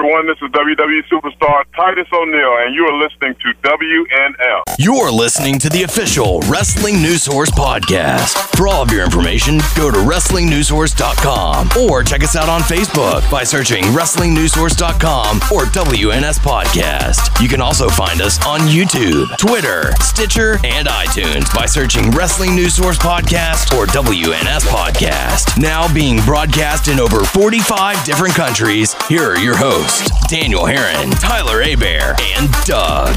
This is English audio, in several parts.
everyone. This is WWE superstar Titus O'Neil, and you are listening to WNL. You're listening to the official Wrestling News Source podcast. For all of your information, go to WrestlingNewsSource.com or check us out on Facebook by searching WrestlingNewsSource.com or WNS Podcast. You can also find us on YouTube, Twitter, Stitcher, and iTunes by searching Wrestling News Source Podcast or WNS Podcast. Now being broadcast in over 45 different countries, here are your hosts, Daniel Herron, Tyler Abear, and Doug.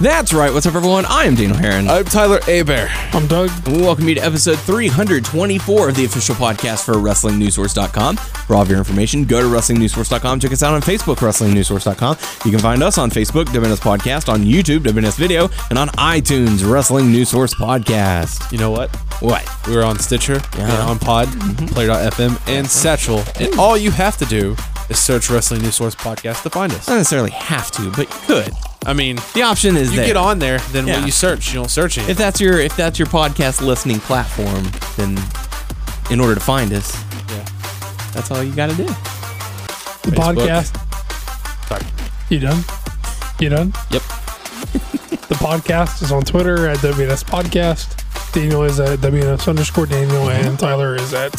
That's right. What's up, everyone? I am Daniel Herron. I'm Tyler Abear. I'm Doug. And we welcome you to episode 324 of the official podcast for WrestlingNewsSource.com. For all of your information, go to WrestlingNewsSource.com. Check us out on Facebook, WrestlingNewsSource.com. You can find us on Facebook, WNS Podcast, on YouTube, WNS Video, and on iTunes, Wrestling News Source Podcast. You know what? What? We were on Stitcher, Yeah. and on Pod, mm-hmm. Player.fm, and Satchel. And all you have to do is search Wrestling News Source Podcast to find us. Not necessarily have to, but you could. I mean, The option is you there. get on there, then Yeah. when you search, you don't search it. If that's your if that's your podcast listening platform, then in order to find us, Yeah. that's all you got to do. The Facebook. podcast. Sorry. You done? You done? Yep. The podcast is on Twitter at WNS Podcast. Daniel is at WNS underscore Daniel, Mm-hmm. and Tyler is at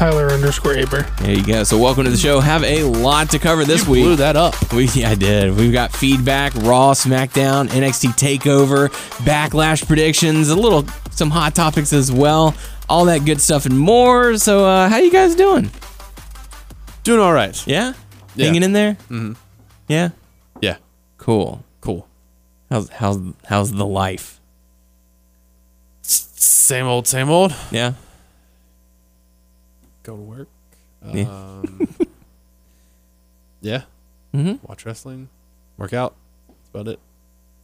Tyler underscore Aber. There you go. So welcome to the show. Have a lot to cover this You week. blew that up. We yeah, I did. We've got feedback, Raw, SmackDown, NXT Takeover, Backlash predictions, a little some hot topics as well. All that good stuff and more. So uh, how you guys doing? Doing all right. Yeah, Yeah. hanging in there. Mm-hmm. Yeah, Yeah. cool. Cool. How's how's how's the life? Same old, same old. Yeah, Go to work. Yeah. Um, yeah. Mhm. Watch wrestling. Work out. That's about it.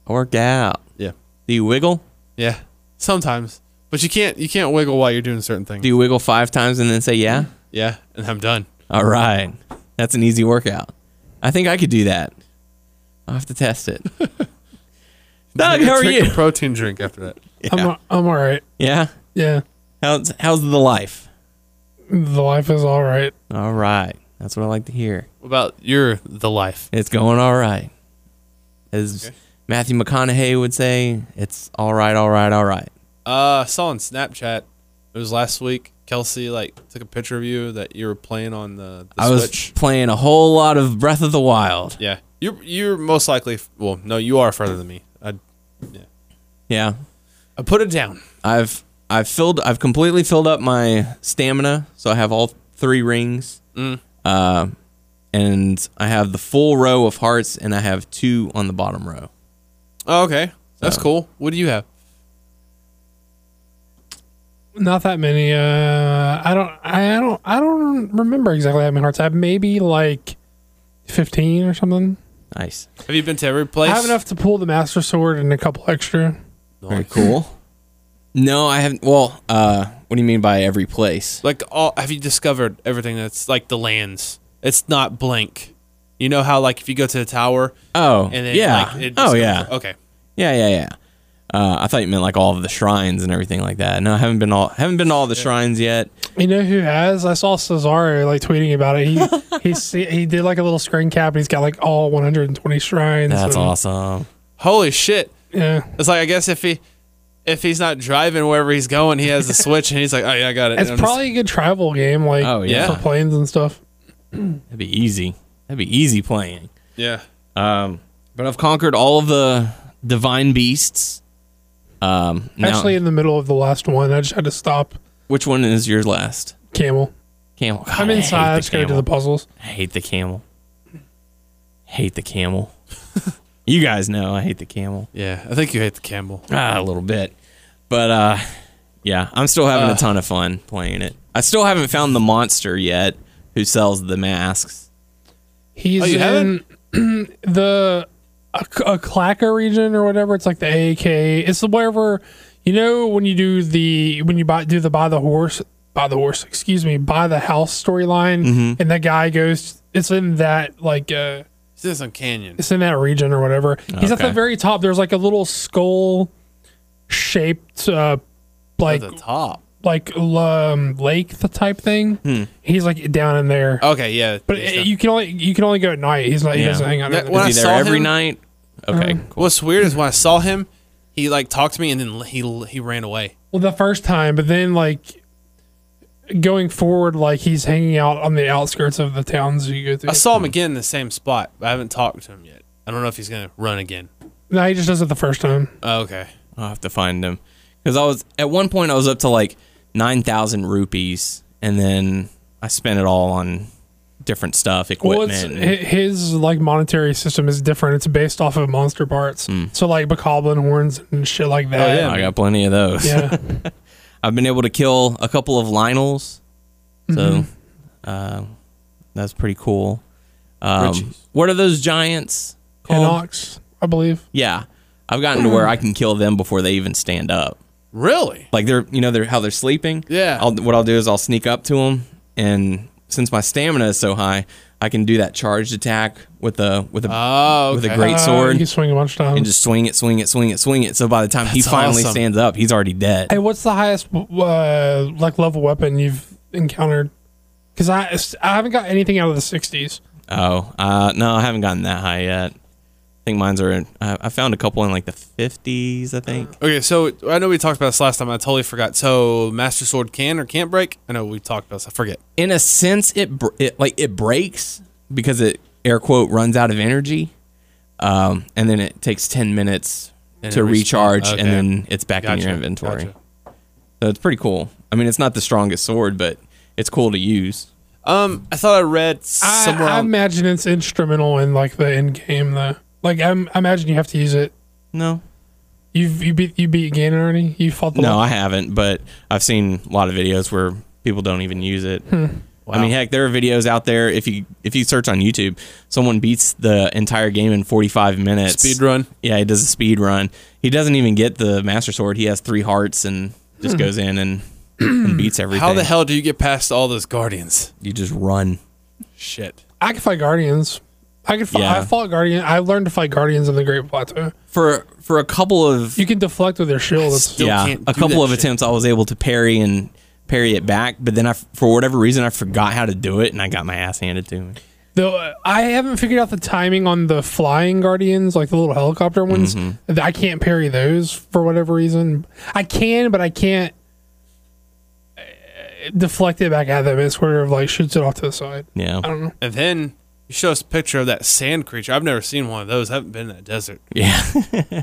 work out. Yeah. Do you wiggle? Yeah. Sometimes. But you can't you can't wiggle while you're doing certain things. Do you wiggle five times and then say yeah? yeah, and I'm done. All right, that's an easy workout. I think I could do that. I'll have to test it. Doug, how are you? A protein drink after that. I'm, I'm all right. Yeah. Yeah. How's how's the life? The life is all right. All right. That's what I like to hear. What about your the life? It's going all right. As Matthew McConaughey would say, it's all right, all right, all right. Uh, I saw on Snapchat. It was last week. Kelsey like took a picture of you that you were playing on the, the I was playing a whole lot of Breath of the Wild. Yeah, you're you're most likely. Well, no, you are further than me. I Yeah. I put it down. I've I've filled I've completely filled up my stamina, so I have all three rings. Mm. Uh, and I have the full row of hearts, and I have two on the bottom row. Oh, okay, that's So- cool. What do you have? Not that many. Uh, I don't. I don't. I don't remember exactly how many hearts I have. Maybe like fifteen or something. Nice, Have you been to every place? I have enough to pull the Master Sword and a couple extra. very cool. No, I haven't. Well, uh, what do you mean by every place? Like all, have you discovered everything that's like the lands? It's not blank. You know how like if you go to the tower Oh, and then yeah. like, it oh, yeah. okay. Yeah, yeah, yeah. Uh, I thought you meant like all of the shrines and everything like that. No, I haven't been all haven't been to all the shrines yet. You know who has? I saw Cesaro like tweeting about it. He he see- he did like a little screen cap and he's got like all 120 shrines. That's and- awesome. Holy shit! Yeah, It's like I guess if he if he's not driving wherever he's going, he has the switch and he's like, oh yeah, I got it. it's I'm just- probably a good travel game. Like Oh, yeah. for planes and stuff. That'd be easy. That'd be easy playing. yeah. Um, but I've conquered all of the divine beasts. Um, now, Actually, in the middle of the last one, I just had to stop. which one is your last? Camel. Camel. God, I'm inside. I the just gotta do the puzzles. I hate the camel. Hate the camel. You guys know I hate the camel. Yeah, I think you hate the camel. Ah, a little bit. But uh yeah, I'm still having Uh. a ton of fun playing it. I still haven't found the monster yet who sells the masks. He's Oh, you in the a, Akkala region or whatever. It's like the AK. It's the wherever you know when you do the when you buy do the buy the horse buy the horse. Excuse me, buy the house storyline, Mm-hmm. and that guy goes. It's in that like uh, He's in some canyon. it's in that region or whatever. He's at Okay. the very top. There's like a little skull shaped uh, like At the top. like um, lake the type thing. Hmm. He's like down in there. Okay, yeah. but he's uh, you can only you can only go at night. He's not. He Yeah. doesn't hang out. That- during the when. I he there saw every him- night? Okay. Um, What's weird is when I saw him, he like talked to me and then he he ran away. Well, the first time, but then like going forward, like he's hanging out on the outskirts of the towns you go through. I saw him again in the same spot, but I haven't talked to him yet. I don't know if he's gonna run again. no, he just does it the first time. Oh, okay. I'll have to find him because I was at one point I was up to like nine thousand rupees, and then I spent it all on different stuff, equipment. it's, and- his like monetary system is different. It's based off of monster parts. Hmm. So like bokoblin horns and shit like that. Oh yeah. I got plenty of those. Yeah. I've been able to kill a couple of Lynels, so Mm-hmm. uh, that's pretty cool. Um, what are those giants called? Hinox, I believe. Yeah, I've gotten to where I can kill them before they even stand up. Really? Like they're, you know, they're how they're sleeping. Yeah. I'll, what I'll do is I'll sneak up to them, and since my stamina is so high, I can do that charged attack with a with a Oh, with a okay. great Uh, sword you can swing a bunch of times. and just swing it, swing it, swing it, swing it. So by the time he finally awesome. stands up, he's already dead. Hey, what's the highest uh, like level weapon you've encountered? Because I I haven't got anything out of the '60s. Oh, uh, no, I haven't gotten that high yet. I think mine's are. In, I, I found a couple in like the fifties. I think. Okay, so I know we talked about this last time. I totally forgot. So Master Sword can or can't break? I know we talked about this. I forget. In a sense, it, br- it like it breaks because it air quote runs out of energy, um, and then it takes ten minutes And to recharge, okay. and then it's back in your inventory. Gotcha. So it's pretty cool. I mean, it's not the strongest sword, but it's cool to use. Um, I thought I read somewhere. I on- imagine it's instrumental in like the end game though. Like I'm, I imagine you have to use it. No, You've you beat you beat Ganon already. You fought the no, one- I haven't, but I've seen a lot of videos where people don't even use it. Hmm. I mean, heck, there are videos out there. If you if you search on YouTube, someone beats the entire game in 45 minutes. Speed run. Yeah, he does a speed run. He doesn't even get the Master Sword. He has three hearts and just goes in and, and beats everything. Hmm. How the hell do you get past all those guardians? You just run. Shit. I can fight guardians. I could. Fight, Yeah. I fought guardian. I learned to fight guardians in the Great Plateau. For for a couple of You can deflect with your shield. It's, Still yeah, can't a do couple that of shit. attempts I was able to parry and parry it back, but then I for whatever reason I forgot how to do it and I got my ass handed to me. Though I haven't figured out the timing on the flying guardians, like the little helicopter ones. Mm-hmm. I can't parry those for whatever reason. I can, but I can't uh, deflect it back at them. It sort of like shoots it off to the side. Yeah. I don't know. And then you show us a picture of that sand creature. I've never seen one of those. I haven't been in that desert. Yeah.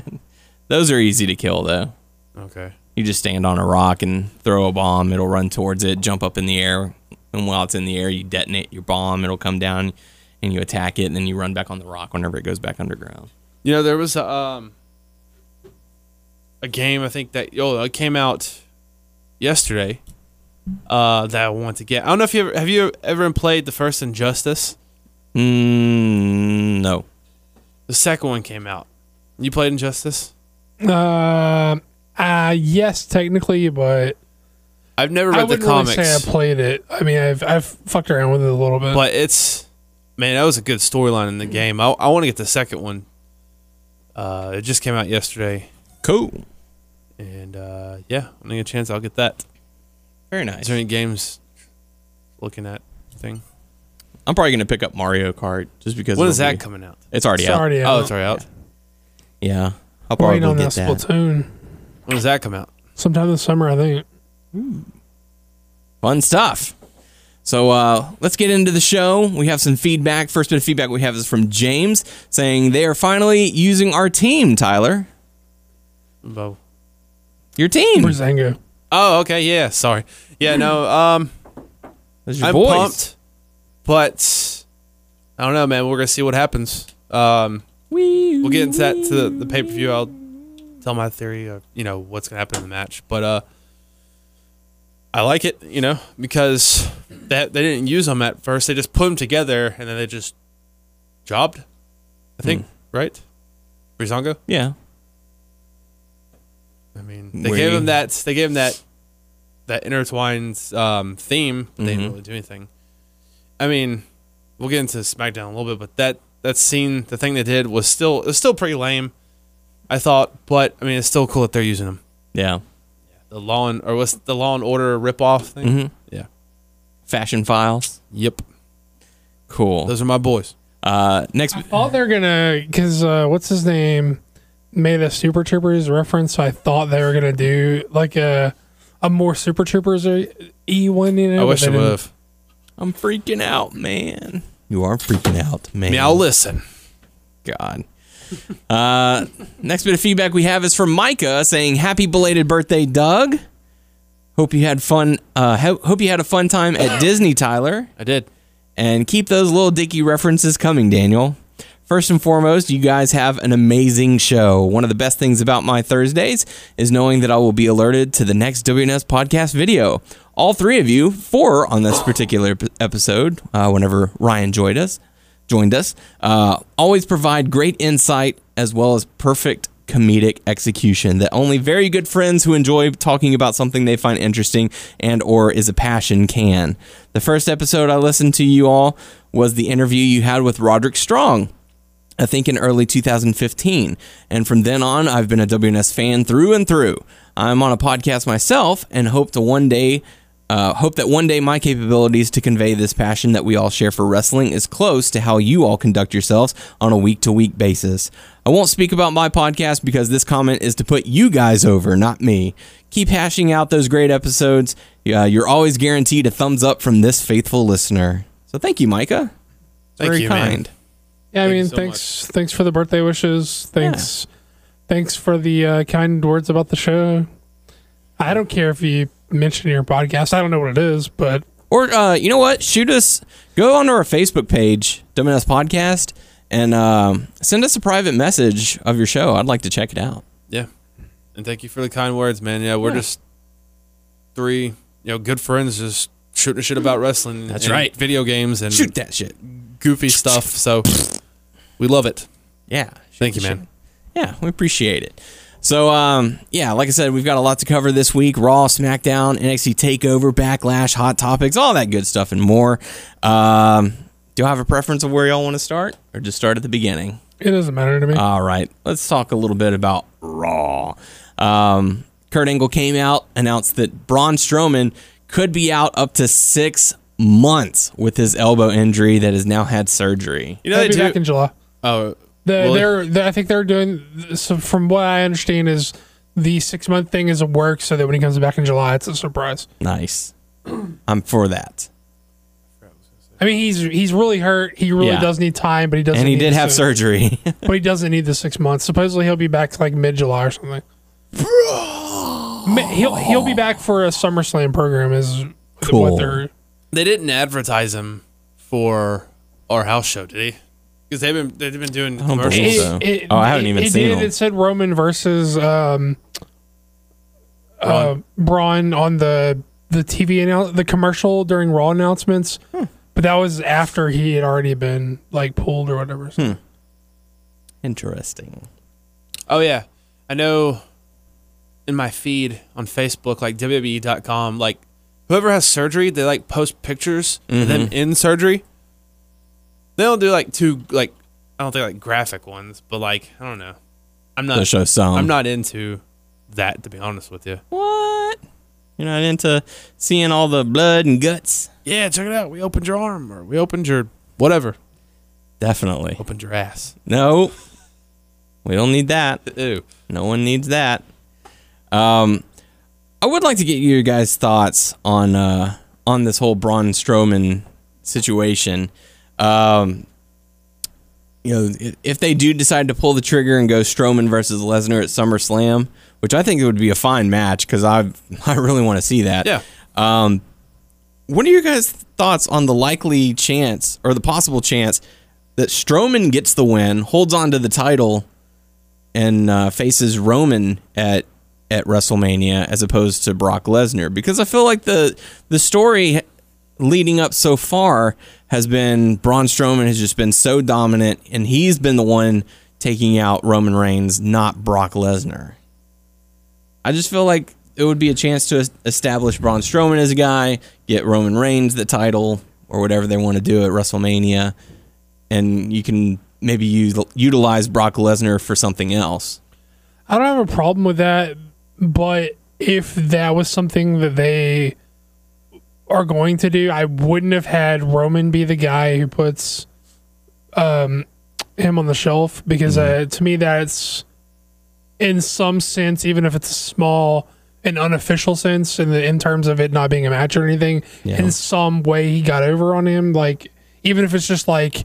Those are easy to kill though. Okay. You just stand on a rock and throw a bomb. It'll run towards it, jump up in the air, and while it's in the air, you detonate your bomb. It'll come down, and you attack it, and then you run back on the rock whenever it goes back underground. You know, there was a, um, a game I think that oh it came out yesterday. Uh, that I want to get. I don't know if you ever have you ever played the first Injustice. Mm, no. The second one came out. You played Injustice? Uh, uh, yes, technically, but I've never I read the wouldn't really comics, say I played it. I mean, I've I've fucked around with it a little bit. but it's man, that was a good storyline in the game. I, I want to get the second one. Uh, it just came out yesterday, Cool. and uh, yeah, when I get a chance, I'll get that. Very nice. Is there any games looking at thing? I'm probably gonna pick up Mario Kart just because. When that be- coming out? It's already it's out. already Oh, it's already out. Yeah, I'll We're waiting probably on get that that. Splatoon When does that come out? sometime this summer, I think. Fun stuff. So uh, let's get into the show. We have some feedback. First bit of feedback we have is from James saying they are finally using our team. Tyler, Bo. your team. Breezango? Oh, okay, yeah. Sorry. Yeah, no. Um, Those your I'm boys. pumped, but I don't know, man. We're gonna see what happens. Um, we'll get into that to the, the pay per view. I'll tell my theory of you know what's gonna happen in the match, but uh, I like it, you know, because that they didn't use them at first. They just put them together and then they just jobbed. I think right, Breezango. Yeah. I mean, they Where gave him that. They gave him that that intertwined um, theme. They Mhm. didn't really do anything. I mean, we'll get into SmackDown a little bit, but that that scene, the thing they did was still it was still pretty lame. I thought, but I mean, it's still cool that they're using them. Yeah. the Law and or what's the Law and Order ripoff thing? Mhm. Yeah. Fashion Files. Yep. Cool. Those are my boys. Uh, next, I thought they're gonna because uh, what's his name made a Super Troopers reference. So I thought they were gonna do like a a more Super Troopers E one. You know, I wish they would have. I'm freaking out, man. You are freaking out, man. Now listen. God. Uh, next bit of feedback we have is from Micah saying, "Happy belated birthday, Doug. Hope you had fun. Uh, ho- hope you had a fun time at Disney, Tyler. I did. And keep those Lil Dicky references coming, Daniel. First and foremost, you guys have an amazing show. One of the best things about my Thursdays is knowing that I will be alerted to the next WNS podcast video. All three of you, four on this particular episode, uh, whenever Ryan joined us, joined us, uh, always provide great insight as well as perfect comedic execution that only very good friends who enjoy talking about something they find interesting and or is a passion can. The first episode I listened to you all was the interview you had with Roderick Strong. I think in early 2015. And from then on, I've been a WNS fan through and through. I'm on a podcast myself and hope to one day, uh, hope that one day my capabilities to convey this passion that we all share for wrestling is close to how you all conduct yourselves on a week to week basis. I won't speak about my podcast because this comment is to put you guys over, not me. Keep hashing out those great episodes. Uh, you're always guaranteed a thumbs up from this faithful listener. So thank you, Micah. Thank Very you, man. kind. Yeah, I Thank you mean, so thanks, thanks for the birthday wishes. Thanks, thanks for the uh, kind words about the show. I don't care if you mention your podcast. I don't know what it is, but Or uh, you know what? Shoot us. Go onto our Facebook page, WNS Podcast, and um, send us a private message of your show. I'd like to check it out. Yeah. And thank you for the kind words, man. Yeah, we're Yeah. just three, you know, good friends just shooting shit about wrestling. That's and right. Video games and Shoot that shit. goofy stuff. So we love it. Yeah. Thank you, man. shit. Yeah, we appreciate it. So, um, yeah, like I said, we've got a lot to cover this week: Raw, SmackDown, NXT Takeover, Backlash, Hot Topics, all that good stuff, and more. Um, do I have a preference of where y'all want to start, or just start at the beginning? it doesn't matter to me. All right, let's talk a little bit about Raw. Um, Kurt Angle came out, announced that Braun Strowman could be out up to six months with his elbow injury that has now had surgery. You know, They'll they be do. back in July. oh, The, Well, they're, they I think they're doing. So from what I understand, is the six month thing is a work, so that when he comes back in July, it's a surprise. Nice. I'm for that. I mean, he's he's really hurt. He really Yeah. does need time, but he doesn't. And he need did have six- surgery. but he doesn't need the six months. Supposedly, he'll be back to like mid July or something. He'll he'll be back for a SummerSlam program. Is Cool. what they're. they didn't advertise him for our house show, did he? Because they've been they've been doing don't commercials. believe It, it- Oh, I haven't it- even it seen did. them. It said Roman versus um, uh, Braun on the the TV annou- the commercial during Raw announcements, Hmm. but that was after he had already been like pulled or whatever. Hmm. Interesting. Oh yeah, I know. In my feed on Facebook, like WWE.com, like whoever has surgery, they like post pictures of them in surgery. They don't do like two like I don't think like graphic ones, but like I don't know. I'm To not. show some. I'm not into that to be honest with you. What? You're not into seeing all the blood and guts? Yeah, check it out. We opened your arm, or we opened your whatever. Definitely. Opened your ass. No. We don't need that. Ew. No one needs that. Um, I would like to get your guys' thoughts on uh, on this whole Braun Strowman situation. Um, you know, if they do decide to pull the trigger and go Strowman versus Lesnar at SummerSlam, which I think it would be a fine match because I I really want to see that. Yeah. Um, what are your guys' thoughts on the likely chance or the possible chance that Strowman gets the win, holds on to the title, and uh, faces Roman at at WrestleMania as opposed to Brock Lesnar? Because I feel like the the story leading up so far has been Braun Strowman has just been so dominant, and he's been the one taking out Roman Reigns, not Brock Lesnar. I just feel like it would be a chance to establish Braun Strowman as a guy, get Roman Reigns the title or whatever they want to do at WrestleMania, and you can maybe use, utilize Brock Lesnar for something else. I don't have a problem with that, but if that was something that they are going to do, I wouldn't have had Roman be the guy who puts um him on the shelf because uh, to me that's in some sense, even if it's a small and unofficial sense, in the in terms of it not being a match or anything, Yeah. in some way he got over on him. Like even if it's just like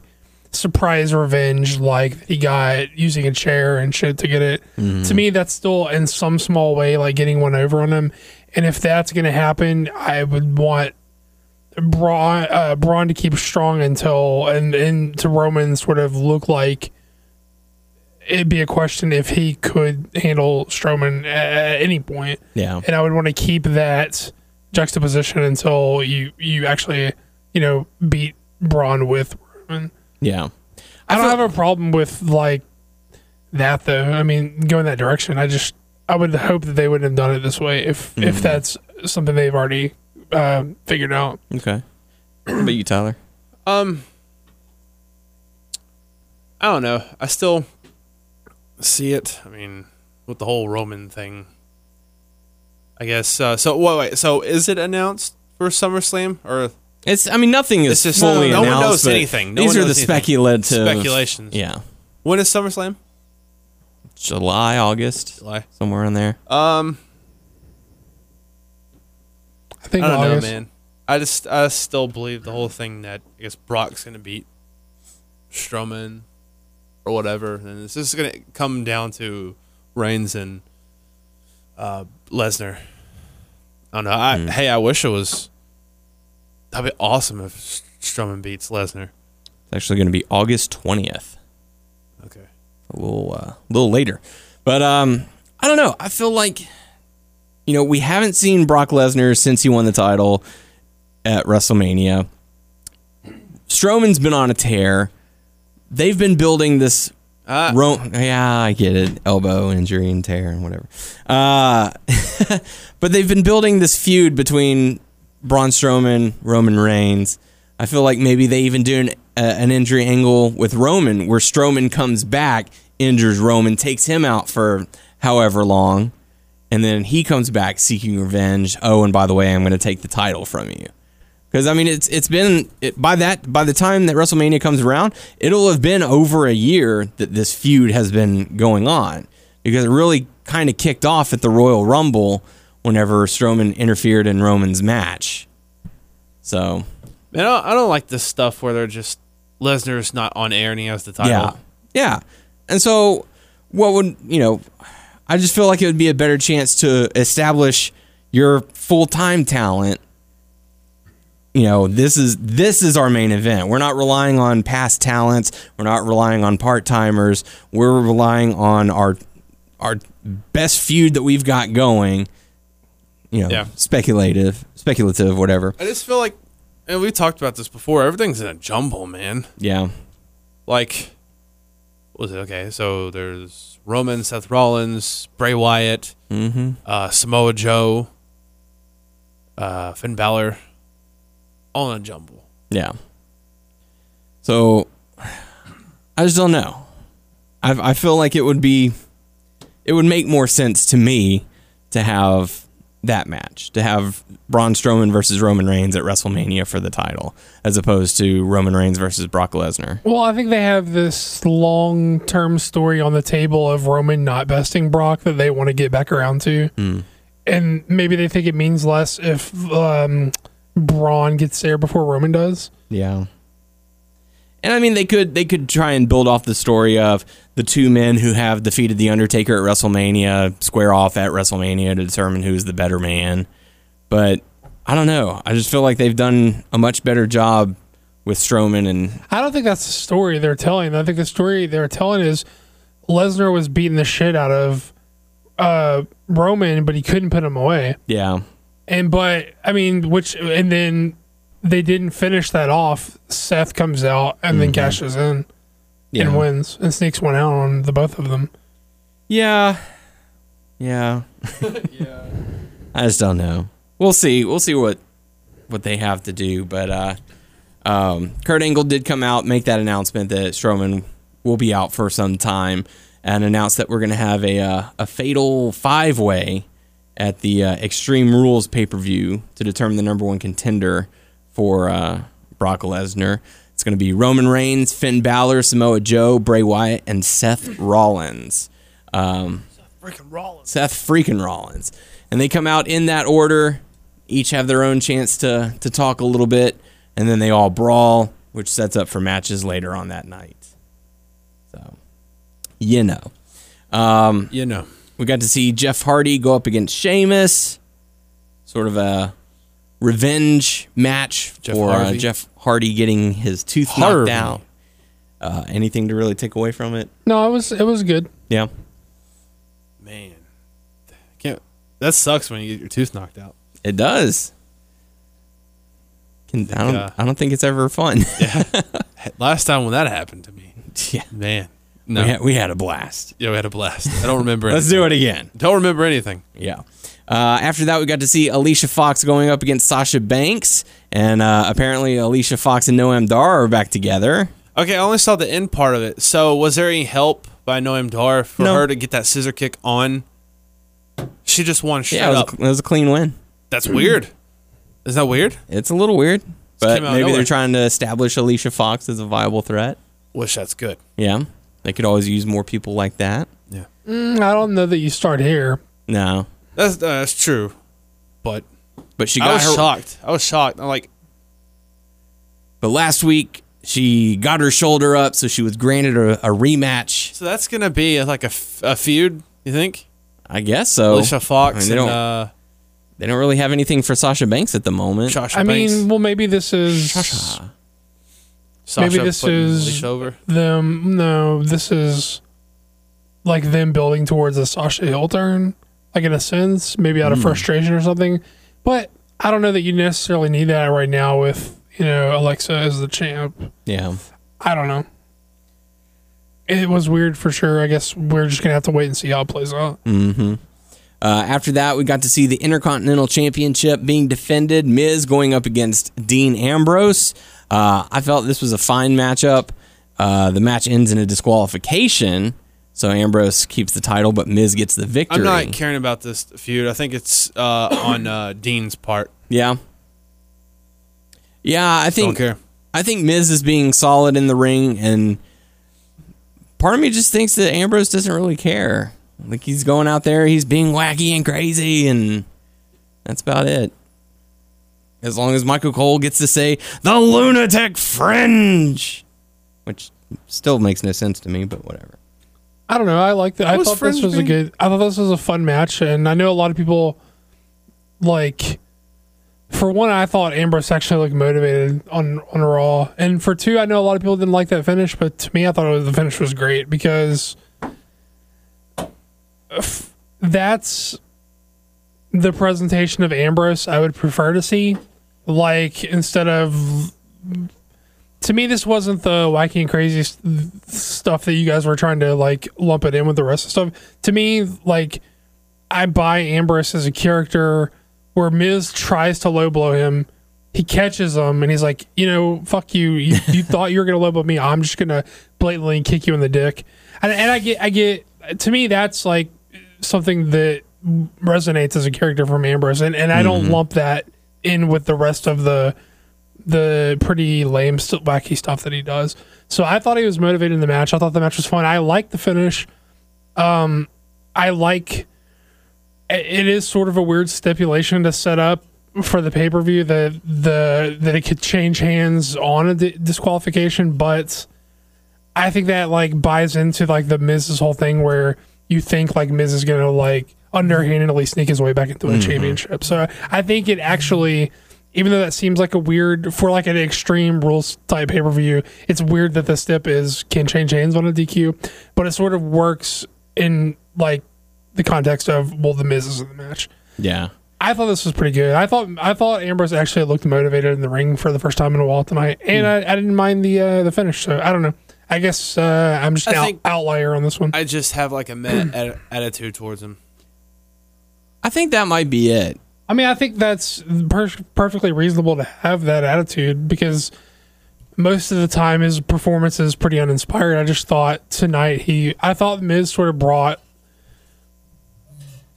surprise revenge, like he got using a chair and shit to get it. To me, that's still in some small way like getting one over on him. And if that's gonna happen, I would want Braun, uh, Braun to keep strong until and and to Roman sort of look like it'd be a question if he could handle Strowman at any point. Yeah. And I would want to keep that juxtaposition until you you actually you know beat Braun with Roman. Yeah. I don't have a problem with like that though. I mean, going that direction. I just I would hope that they wouldn't have done it this way if if that's something they've already uh, figured out. Okay. What about you, Tyler? Um, I don't know. I still see it. I mean, with the whole Roman thing. I guess. Uh, so wait, wait. So is it announced for SummerSlam or It's. I mean, nothing is It's just- fully no one announced. knows anything. No these one are the knows anything. speculative speculations? Yeah. When is SummerSlam? July, August, July. somewhere in there. Um, I think I don't August. know, man. I just I still believe the whole thing that I guess Brock's gonna beat Strowman or whatever, and it's just gonna come down to Reigns and uh, Lesnar. I don't know. I, Hmm. Hey, I wish it was. That'd be awesome if Strowman beats Lesnar. It's actually going to be August twentieth. A little uh, little later. But um, I don't know. I feel like you know we haven't seen Brock Lesnar since he won the title at WrestleMania. Strowman's been on a tear. They've been building this. Ah. Ro- yeah, I get it. Elbow injury and tear and whatever. Uh, but they've been building this feud between Braun Strowman, Roman Reigns. I feel like maybe they even do an, uh, an injury angle with Roman where Strowman comes back, injures Roman, takes him out for however long, and then he comes back seeking revenge. Oh, and by the way, I'm going to take the title from you. Because I mean, it's it's been it, by that by the time that WrestleMania comes around, it'll have been over a year that this feud has been going on. Because it really kind of kicked off at the Royal Rumble whenever Strowman interfered in Roman's match. So Man, I don't, I don't like this stuff where they're just Lesnar's not on air and he has the title. yeah, yeah, and so what would you know? I just feel like it would be a better chance to establish your full time talent you know this is this is our main event we're not relying on past talents we're not relying on part-timers we're relying on our our best feud that we've got going you know Yeah. speculative speculative whatever I just feel like, and we talked about this before. Everything's in a jumble, man. yeah like what was it? Okay so there's roman seth rollins bray wyatt mm-hmm. uh, samoa joe uh, finn Balor, all in a jumble. Yeah. So i just don't know. I, I feel like it would be it would make more sense to me to have that match to have Braun Strowman versus Roman Reigns at WrestleMania for the title as opposed to Roman Reigns versus Brock Lesnar. Well, I think they have this long term story on the table of Roman not besting Brock that they want to get back around to. And maybe they think it means less if um, Braun gets there before Roman does. Yeah. And I mean they could they could try and build off the story of the two men who have defeated the Undertaker at WrestleMania square off at WrestleMania to determine who's the better man. But I don't know. I just feel like they've done a much better job with Strowman and I don't think that's the story they're telling. I think the story they're telling is Lesnar was beating the shit out of uh, Roman, but he couldn't put him away. yeah. And but I mean, which and then they didn't finish that off. Seth comes out and then cashes in Yeah. and wins and sneaks one out on the both of them. Yeah. Yeah. yeah I just don't know. We'll see. We'll see what what they have to do. But uh, um, Kurt Angle did come out, make that announcement that Strowman will be out for some time, and announced that we're going to have a uh, a fatal five way at the uh, Extreme Rules pay per view to determine the number one contender for uh, Brock Lesnar. It's going to be Roman Reigns, Finn Balor, Samoa Joe, Bray Wyatt, and Seth Rollins. Um, Freaking Rollins. Seth freaking Rollins. And they come out in that order, each have their own chance to, to talk a little bit, and then they all brawl, which sets up for matches later on that night. So, you know. Um, You know. we got to see Jeff Hardy go up against Sheamus, sort of a revenge match Jeff for uh, Jeff Hardy getting his tooth Harvey. knocked out. Uh, anything to really take away from it? No, it was it was good. Yeah. Man. Can't that sucks when you get your tooth knocked out. It does. Can, I don't. uh, I don't think it's ever fun. yeah. Last time when that happened to me. yeah, Man. No. we, had, we had a blast. yeah, we had a blast. I don't remember Let's anything. do it again. Don't remember anything. Yeah. Uh, after that, we got to see Alicia Fox going up against Sasha Banks, and uh, apparently Alicia Fox and Noam Dar are back together. Okay, I only saw the end part of it. So was there any help by Noam Dar for No. her to get that scissor kick on? She just won straight Yeah, it was, up. a, it was a clean win. That's weird. Is that weird? It's a little weird, but came out of maybe nowhere. they're trying to establish Alicia Fox as a viable threat. Wish that's good. Yeah, they could always use more people like that. Mm, I don't know that you start here. No, That's uh, that's true. But but she I got was her. shocked. I was shocked. I'm like, But last week she got her shoulder up, so she was granted a, a rematch. so that's gonna be like a, f- a feud. You think? I guess so. Alicia Fox I mean, they and don't- uh, They don't really have anything for Sasha Banks at the moment. Sasha I Banks. mean, well, maybe this is Sasha. Sasha maybe this putting is- Alicia over. them. No, this is like them building towards a Sasha heel turn, like in a sense, maybe out of frustration or something. But I don't know that you necessarily need that right now with you know Alexa as the champ. Yeah. I don't know. It was weird for sure. I guess we're just gonna have to wait and see how it plays out. Mm-hmm. Uh, after that, we got to see the Intercontinental Championship being defended. Miz going up against Dean Ambrose. Uh, I felt this was a fine matchup. Uh, the match ends in a disqualification, so Ambrose keeps the title, but Miz gets the victory. I'm not caring about this feud. I think it's uh, on uh, Dean's part. yeah, yeah. I Don't think care. I think Miz is being solid in the ring, and part of me just thinks that Ambrose doesn't really care. Like he's going out there, he's being wacky and crazy, and that's about it. As long as Michael Cole gets to say the lunatic fringe, which still makes no sense to me, but whatever. I don't know. I like that. I thought this was a good. I thought this was a fun match, and I know a lot of people like. For one, I thought Ambrose actually looked motivated on on Raw, and for two, I know a lot of people didn't like that finish, but to me, I thought it was, the finish was great because f- that's the presentation of Ambrose I would prefer to see. Like instead of to me, this wasn't the wacky and crazy s- stuff that you guys were trying to like lump it in with the rest of stuff. To me, like I buy Ambrose as a character where Miz tries to low blow him, he catches him, and he's like, you know, fuck you. You, you thought you were gonna low blow me. I'm just gonna blatantly kick you in the dick. And, and I get, I get. To me, that's like something that resonates as a character from Ambrose, and and I don't mm-hmm. lump that in with the rest of the the pretty lame, st- wacky stuff that he does. So I thought he was motivated in the match. I thought the match was fun. I like the finish. Um, I like. It is sort of a weird stipulation to set up for the pay per view that the that it could change hands on a di- disqualification, but I think that like buys into like the Miz's whole thing where you think like Miz is gonna like underhandedly sneak his way back into a championship. So I think it actually, even though that seems like a weird for like an extreme rules type pay per view, it's weird that the stip is can change hands on a DQ, but it sort of works in like the context of well the Miz is in the match. Yeah. I thought this was pretty good. I thought I thought Ambrose actually looked motivated in the ring for the first time in a while tonight, and I, I didn't mind the uh, the finish. So I don't know. I guess uh, I'm just I an out, outlier on this one. I just have like a meh attitude towards him. I think that might be it. I mean, I think that's per- perfectly reasonable to have that attitude because most of the time his performance is pretty uninspired. I just thought tonight he, I thought Miz sort of brought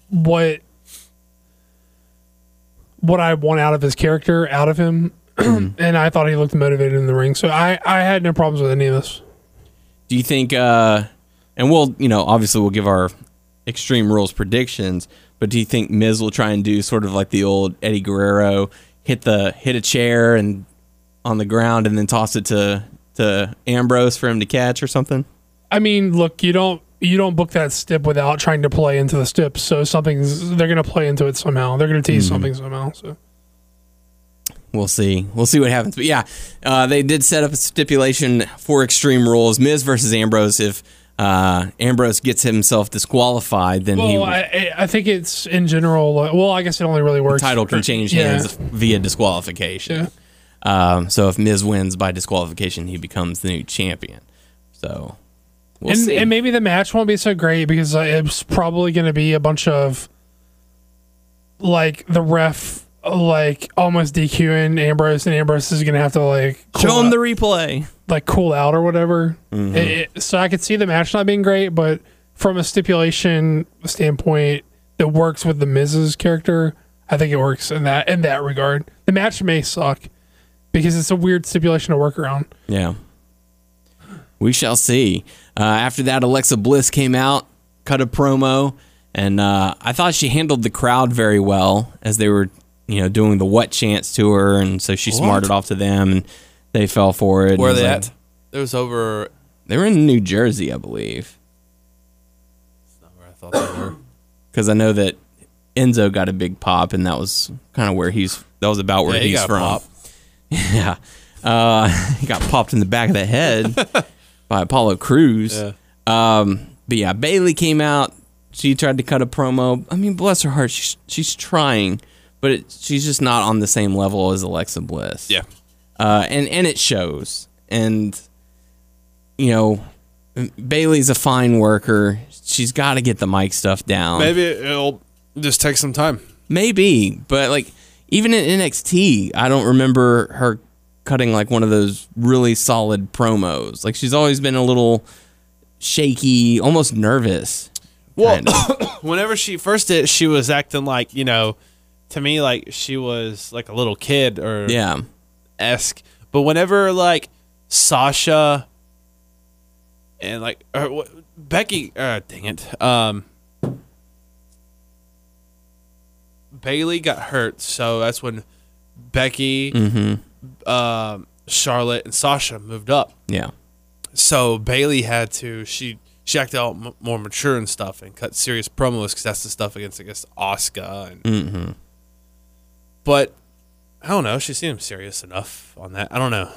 what what I want out of his character out of him, Mm-hmm. and I thought he looked motivated in the ring. So I I had no problems with any of this. Do you think? uh And we'll, you know, obviously we'll give our Extreme Rules predictions. But do you think Miz will try and do sort of like the old Eddie Guerrero, hit the hit a chair and on the ground and then toss it to to Ambrose for him to catch or something? I mean, look, you don't you don't book that stip without trying to play into the stip. So something's they're gonna play into it somehow. They're gonna tease something somehow. So We'll see. We'll see what happens. But yeah, uh, they did set up a stipulation for Extreme Rules: Miz versus Ambrose. If uh, Ambrose gets himself disqualified, then he well, I I- I think it's in general. Well, I guess it only really works. title can change yeah. hands via disqualification. Yeah. Um, so if Miz wins by disqualification, he becomes the new champion. So we'll and, see. and maybe the match won't be so great because uh, it's probably going to be a bunch of like the ref like almost DQing Ambrose, and Ambrose is going to have to like Show him out- the replay. like cool out or whatever. Mm-hmm. It- it- so I could see the match not being great, but from a stipulation standpoint that works with the Miz's character, I think it works in that in that regard. The match may suck because it's a weird stipulation to work around. Yeah. We shall see. Uh, after that, Alexa Bliss came out, cut a promo, and uh, I thought she handled the crowd very well as they were, you know, doing the what chants to her, and so she smarted off to them, and they fell for it. Where are they it was at? There was over. They were in New Jersey, I believe, Not where I thought they were. because I know that Enzo got a big pop, and that was kind of where he's. That was about where Yeah, he he's from. Yeah. Uh, he got popped in the back of the head by Apollo Crews. Yeah. Um, but yeah, Bayley came out. She tried to cut a promo. I mean, bless her heart, she's she's trying, but it, she's just not on the same level as Alexa Bliss. Yeah. Uh, and and it shows. And you know, Bayley's a fine worker. She's got to get the mic stuff down. Maybe it'll just take some time. Maybe, but like even in NXT, I don't remember her cutting like one of those really solid promos. Like she's always been a little shaky, almost nervous. Well, whenever she first did, she was acting like you know, to me like she was like a little kid or yeah, esque. But whenever like Sasha and like or, Becky, uh, dang it, um, Bayley got hurt, so that's when Becky, Mm-hmm. um, Charlotte, and Sasha moved up. yeah, So Bayley had to she she acted out m- more mature and stuff and cut serious promos because that's the stuff against against Oscar and. mm-hmm. But I don't know. She seemed serious enough on that. I don't know.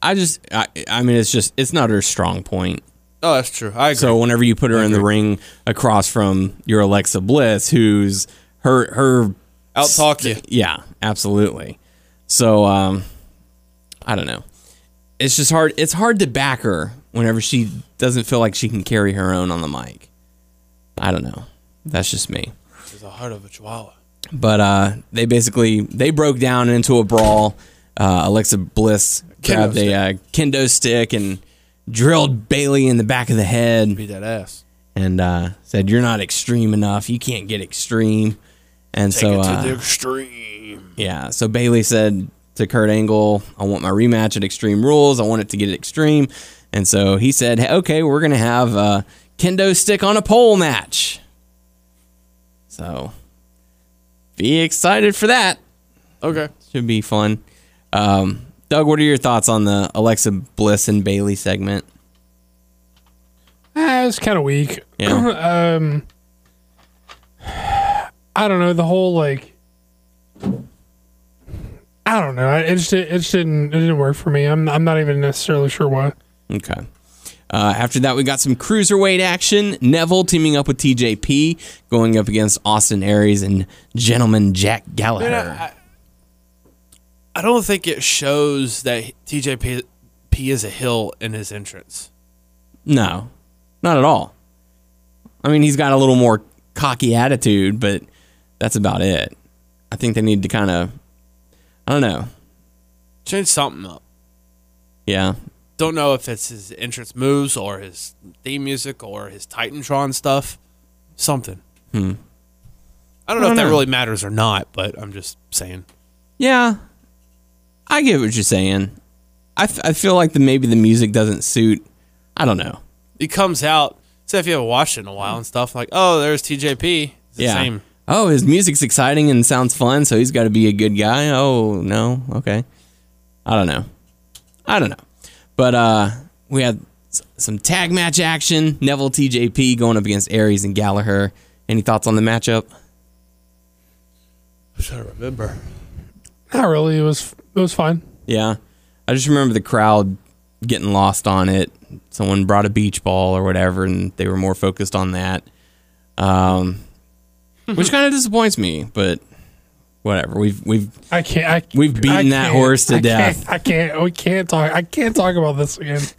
I just, I, I mean, it's just, it's not her strong point. Oh, that's true. I agree. So whenever you put her in the ring across from your Alexa Bliss, who's her, her, Out talk you. yeah, absolutely. So, um, I don't know. It's just hard. It's hard to back her whenever she doesn't feel like she can carry her own on the mic. I don't know. That's just me. She's the heart of a chihuahua. But uh, they basically they broke down into a brawl. Uh, Alexa Bliss grabbed a stick. uh, kendo stick and drilled Bayley in the back of the head Beat that ass. and uh, said, "You're not extreme enough. You can't get extreme." And Take so, to uh, the extreme. yeah, so Bayley said to Kurt Angle, "I want my rematch at Extreme Rules. I want it to get extreme." And so he said, hey, "Okay, we're gonna have a kendo stick on a pole match." So, be excited for that. Okay. Should be fun. Um, Doug, what are your thoughts on the Alexa Bliss and Bayley segment? Ah, it's kind of weak. Yeah. um, I don't know the whole like. I don't know. It just it just didn't it didn't work for me. I'm I'm not even necessarily sure why. Okay. Uh, after that, we got some cruiserweight action. Neville teaming up with TJP, going up against Austin Aries and Gentleman Jack Gallagher. I, I- I don't think it shows that TJP P is a heel in his entrance. no, not at all. I mean, he's got a little more cocky attitude, but that's about it. I think they need to kind of, I don't know. Change something up. Yeah. Don't know if it's his entrance moves or his theme music or his Titantron stuff. Something. Hmm. I don't know I if don't that know. really matters or not, but I'm just saying. Yeah, I get what you're saying. I, f- I feel like the maybe the music doesn't suit. I don't know. It comes out. Say if you haven't watched it in a while and stuff, like, oh, there's TJP. It's the yeah. same. Oh, his music's exciting and sounds fun, so he's got to be a good guy. Oh no, okay. I don't know. I don't know. But uh, we had some tag match action. Neville TJP going up against Aries and Gallagher. Any thoughts on the matchup? I'm trying to remember. Not really. It was it was fine. Yeah. I just remember the crowd getting lost on it. Someone brought a beach ball or whatever, and they were more focused on that. Um, which kind of disappoints me, but whatever. We've we've I can't. I, We've beaten I that can't- horse to I death. Can't, I can't. We can't talk. I can't talk about this again.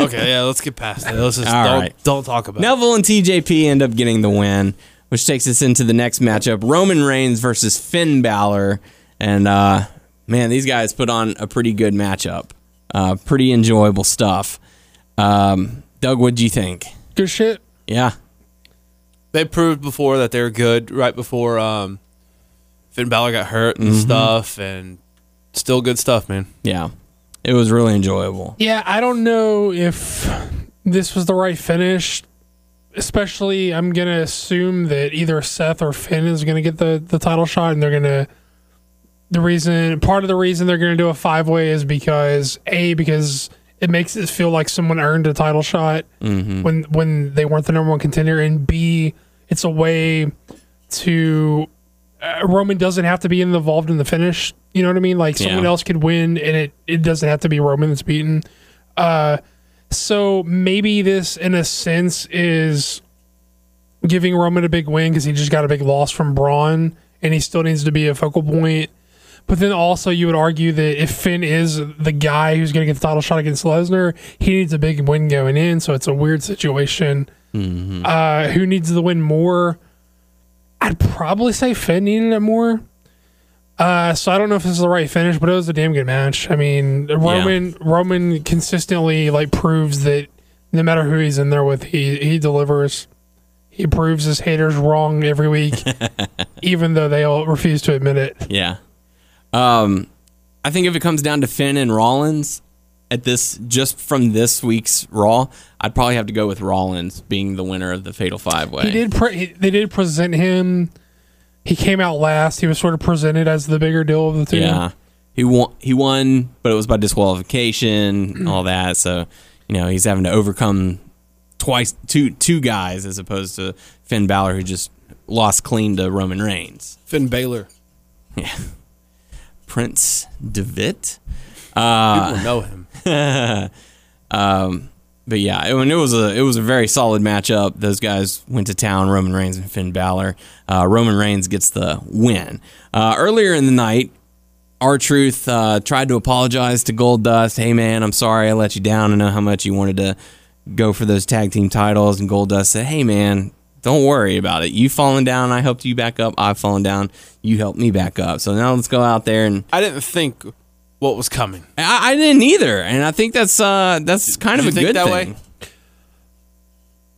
Okay, yeah, let's get past it. Let's just All don't, right. don't talk about it. Neville and TJP end up getting the win, which takes us into the next matchup: Roman Reigns versus Finn Balor. And uh, man, these guys put on a pretty good matchup. Uh, pretty enjoyable stuff. Um, Doug, what do you think? Good shit. Yeah, They proved before that they're good right before um, Finn Balor got hurt and mm-hmm. stuff, and still good stuff, man. yeah, it was really enjoyable. Yeah, I don't know if this was the right finish. Especially, I'm gonna assume that either Seth or Finn is gonna get the the title shot, and they're gonna. The reason, part of the reason they're gonna do a five way is because a because it makes it feel like someone earned a title shot mm-hmm. when when they weren't the number one contender, and b it's a way to uh, Roman doesn't have to be involved in the finish. You know what I mean? Like someone Yeah. else could win, and it it doesn't have to be Roman that's beaten. Uh, so maybe this, in a sense, is giving Roman a big win because he just got a big loss from Braun, and he still needs to be a focal point. But then also, you would argue that if Finn is the guy who's going to get the title shot against Lesnar, he needs a big win going in. So it's a weird situation. Uh, who needs the win more? I'd probably say Finn needed it more. Uh, so I don't know if this is the right finish, but it was a damn good match. I mean, Roman Roman consistently like proves that no matter who he's in there with, he he delivers. He proves his haters wrong every week, even though they all refuse to admit it. Yeah. Um, I think if it comes down to Finn and Rollins at this, just from this week's Raw, I'd probably have to go with Rollins being the winner of the Fatal Five Way. He did. Pre- he, they did present him. He came out last. He was sort of presented as the bigger deal of the two. Yeah. He won. He won, but it was by disqualification, and all that. So, you know, he's having to overcome twice two two guys as opposed to Finn Balor, who just lost clean to Roman Reigns. Finn Balor. Yeah. Prince Devitt. People know him. Um, but yeah, it, was a it was a very solid matchup. Those guys went to town. Roman Reigns and Finn Balor. Uh, Roman Reigns gets the win. Uh, earlier in the night, R-Truth uh, tried to apologize to Goldust. Hey man, I'm sorry I let you down. I know how much you wanted to go for those tag team titles. And Goldust said, Hey man, don't worry about it. You fallen down, I helped you back up. I've fallen down, you helped me back up. So now let's go out there and I didn't think what was coming. I, I didn't either, and I think that's uh that's kind Did of a think good that thing. way?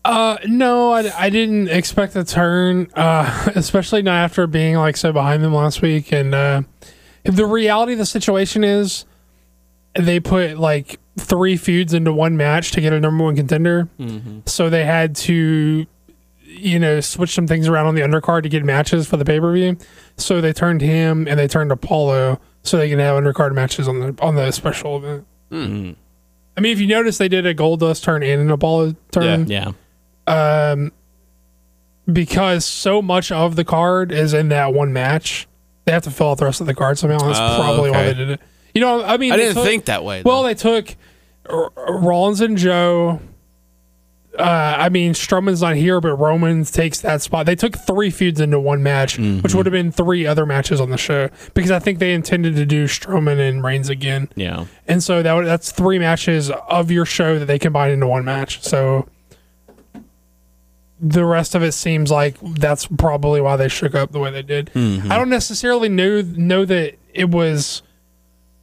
Uh, no, I, I didn't expect a turn, uh, especially not after being like so behind them last week. And uh, the reality of the situation is they put like three feuds into one match to get a number one contender. So they had to, you know, switch some things around on the undercard to get matches for the pay per view. So they turned him and they turned Apollo so they can have undercard matches on the on the special event. I mean, if you notice, they did a Goldust turn and an Apollo turn Yeah, um, because so much of the card is in that one match. They have to fill out the rest of the card somehow. That's Oh, probably why they did it. You know, I mean, I didn't took- think that way. Well, they took R- Rollins and Joe. Uh, I mean, Strowman's not here, but Roman takes that spot. They took three feuds into one match, which would have been three other matches on the show because I think they intended to do Strowman and Reigns again. yeah. And so that would- that's three matches of your show that they combined into one match. So the rest of it seems like that's probably why they shook up the way they did. I don't necessarily know know that it was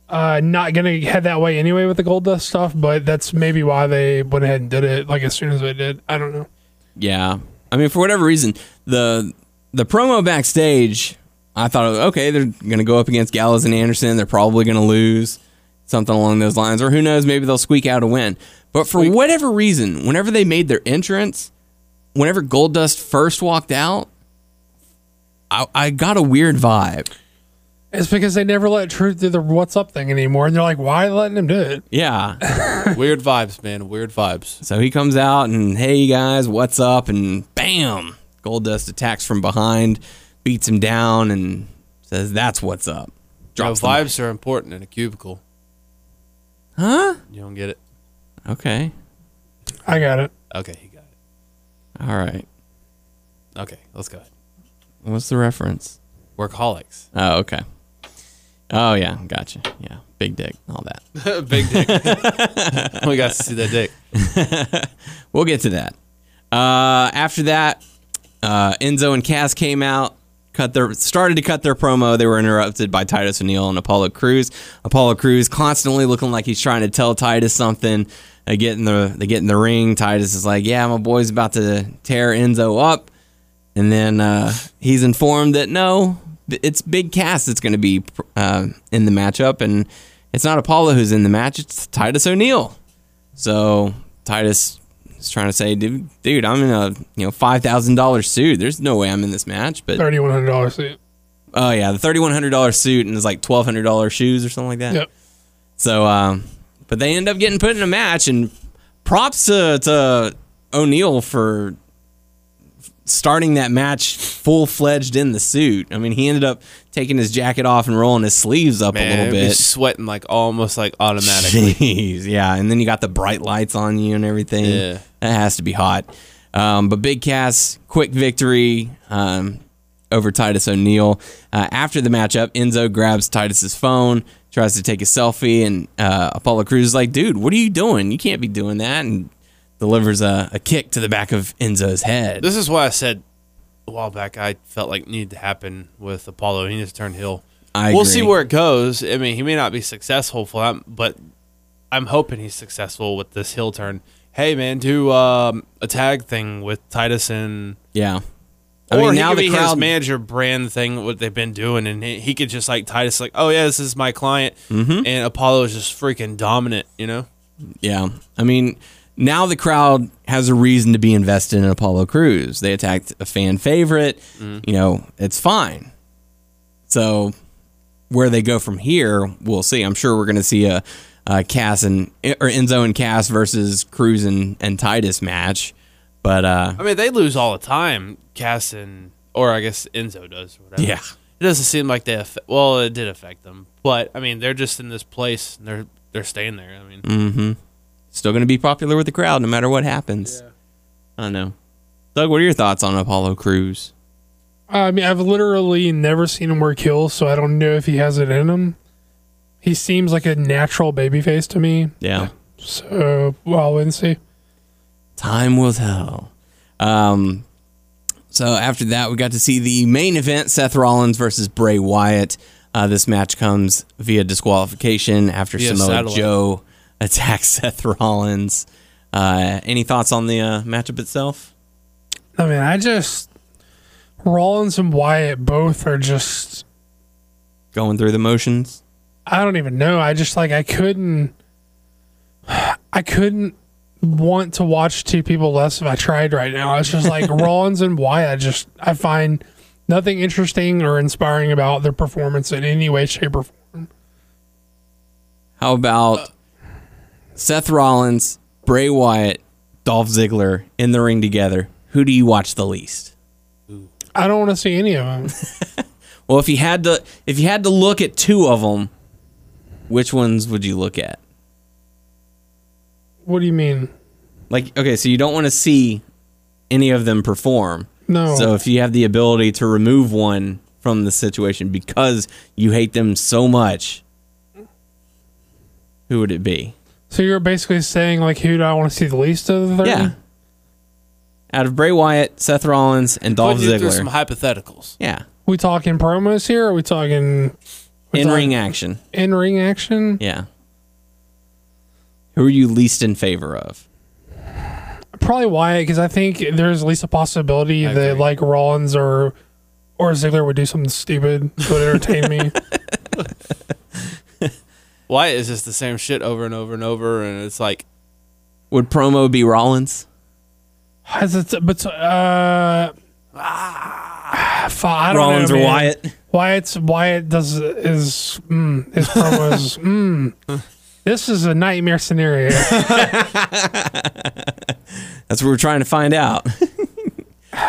uh, not gonna head that way anyway with the Goldust stuff, but that's maybe why they went ahead and did it like as soon as they did. I don't know. Yeah. I mean, for whatever reason, the the promo backstage, I thought, okay, they're going to go up against Gallows and Anderson. They're probably going to lose, something along those lines, or who knows, maybe they'll squeak out a win. But for whatever reason, whenever they made their entrance, whenever Goldust first walked out, I, I got a weird vibe. It's because they never let Truth do the what's up thing anymore, and they're like, why letting him do it? Yeah. Weird vibes, man. Weird vibes. so he comes out and, hey, guys, what's up? And bam, Goldust attacks from behind, beats him down, and says, that's what's up. You know, Drops the vibes are important in a cubicle. Huh? You don't get it? Okay. I got it. Okay, he got it. All right. Okay, let's go ahead. What's the reference? Workaholics. Oh, okay. Oh, yeah. Gotcha. Yeah. Big dick. All that. Big dick. we got to see that dick. We'll get to that. Uh, after that, uh, Enzo and Cass came out, cut their started to cut their promo. They were interrupted by Titus O'Neil and Apollo Crews. Apollo Crews constantly looking like he's trying to tell Titus something. They get in the they get in the ring. Titus is like, "Yeah, my boy's about to tear Enzo up," and then uh, he's informed that no, it's Big Cass that's going to be uh, in the matchup, and it's not Apollo who's in the match. It's Titus O'Neil. So Titus is trying to say, dude, dude, I'm in a you know five thousand dollars suit. There's no way I'm in this match. But Thirty one hundred dollars suit. oh yeah, the thirty one hundred dollars suit and it's like twelve hundred dollars shoes or something like that. Yep. So, um, but they end up getting put in a match, and props to, to O'Neil for starting that match full fledged in the suit. I mean, he ended up taking his jacket off and rolling his sleeves up a little bit. sweating like almost like automatically. Jeez, yeah, and then you got the bright lights on you and everything. Yeah. That has to be hot. Um, but Big Cass, quick victory um, over Titus O'Neil. Uh, after the matchup, Enzo grabs Titus's phone, tries to take a selfie, and uh, Apollo Crews is like, "Dude, what are you doing? You can't be doing that!" and delivers a, a kick to the back of Enzo's head. This is why I said a while back I felt like needed to happen with Apollo. He needs to turn heel. I we'll agree. see where it goes. I mean, he may not be successful for that, but I'm hoping he's successful with this heel turn. Hey, man, do um, a tag thing with Titus and yeah. I or mean, now the be his manager brand thing, what they've been doing, and he, he could just like Titus, like, oh yeah, this is my client, Mm-hmm. and Apollo is just freaking dominant, you know. Yeah. I mean, now the crowd has a reason to be invested in Apollo Crews. They attacked a fan favorite. You know, it's fine. So where they go from here, we'll see. I'm sure we're going to see a, a Cass and or Enzo and Cass versus Crews and, and Titus match. But uh, I mean, they lose all the time, Cass and or I guess Enzo does. Whatever. yeah, it doesn't seem like they. Affe- well, it did affect them, but I mean, they're just in this place. And they're they're staying there. I mean, Mm. Still going to be popular with the crowd no matter what happens. I don't know. Doug, what are your thoughts on Apollo Crews? I mean, I've literally never seen him work heels, so I don't know if he has it in him. He seems like a natural babyface to me. Yeah. So, well, I'll see. Time will tell. Um, so after that, we got to see the main event: Seth Rollins versus Bray Wyatt. Uh, this match comes via disqualification after Via Samoa satellite. Joe attacks Seth Rollins. Uh, any thoughts on the uh, matchup itself? I mean, I just Rollins and Wyatt both are just Going through the motions. I don't even know. I just like I couldn't I couldn't want to watch two people less if I tried right now. It's just like Rollins and Wyatt. I just I find nothing interesting or inspiring about their performance in any way, shape, or form. How about Seth Rollins, Bray Wyatt, Dolph Ziggler in the ring together? Who do you watch the least? I don't want to see any of them. Well, if you had to, if you had to look at two of them, which ones would you look at? What do you mean? Like, okay, so you don't want to see any of them perform. No. So if you have the ability to remove one from the situation because you hate them so much, who would it be? So you're basically saying like who do I want to see the least of the 30? Yeah. Out of Bray Wyatt, Seth Rollins, and Dolph put you through Ziggler. some hypotheticals. yeah. We talking promos here? Or are we talking In ring action. in ring action? Yeah. Who are you least in favor of? Probably Wyatt because I think there's at least a possibility I that agree. like Rollins or or Ziggler would do something stupid that would entertain me. Wyatt is just the same shit over and over and over, and it's like Would promo be Rollins? Has it, but uh, ah, f- I don't Rollins know, or man. Wyatt? Wyatt's Wyatt does is mm, his promos. mm, this is a nightmare scenario. That's what we're trying to find out.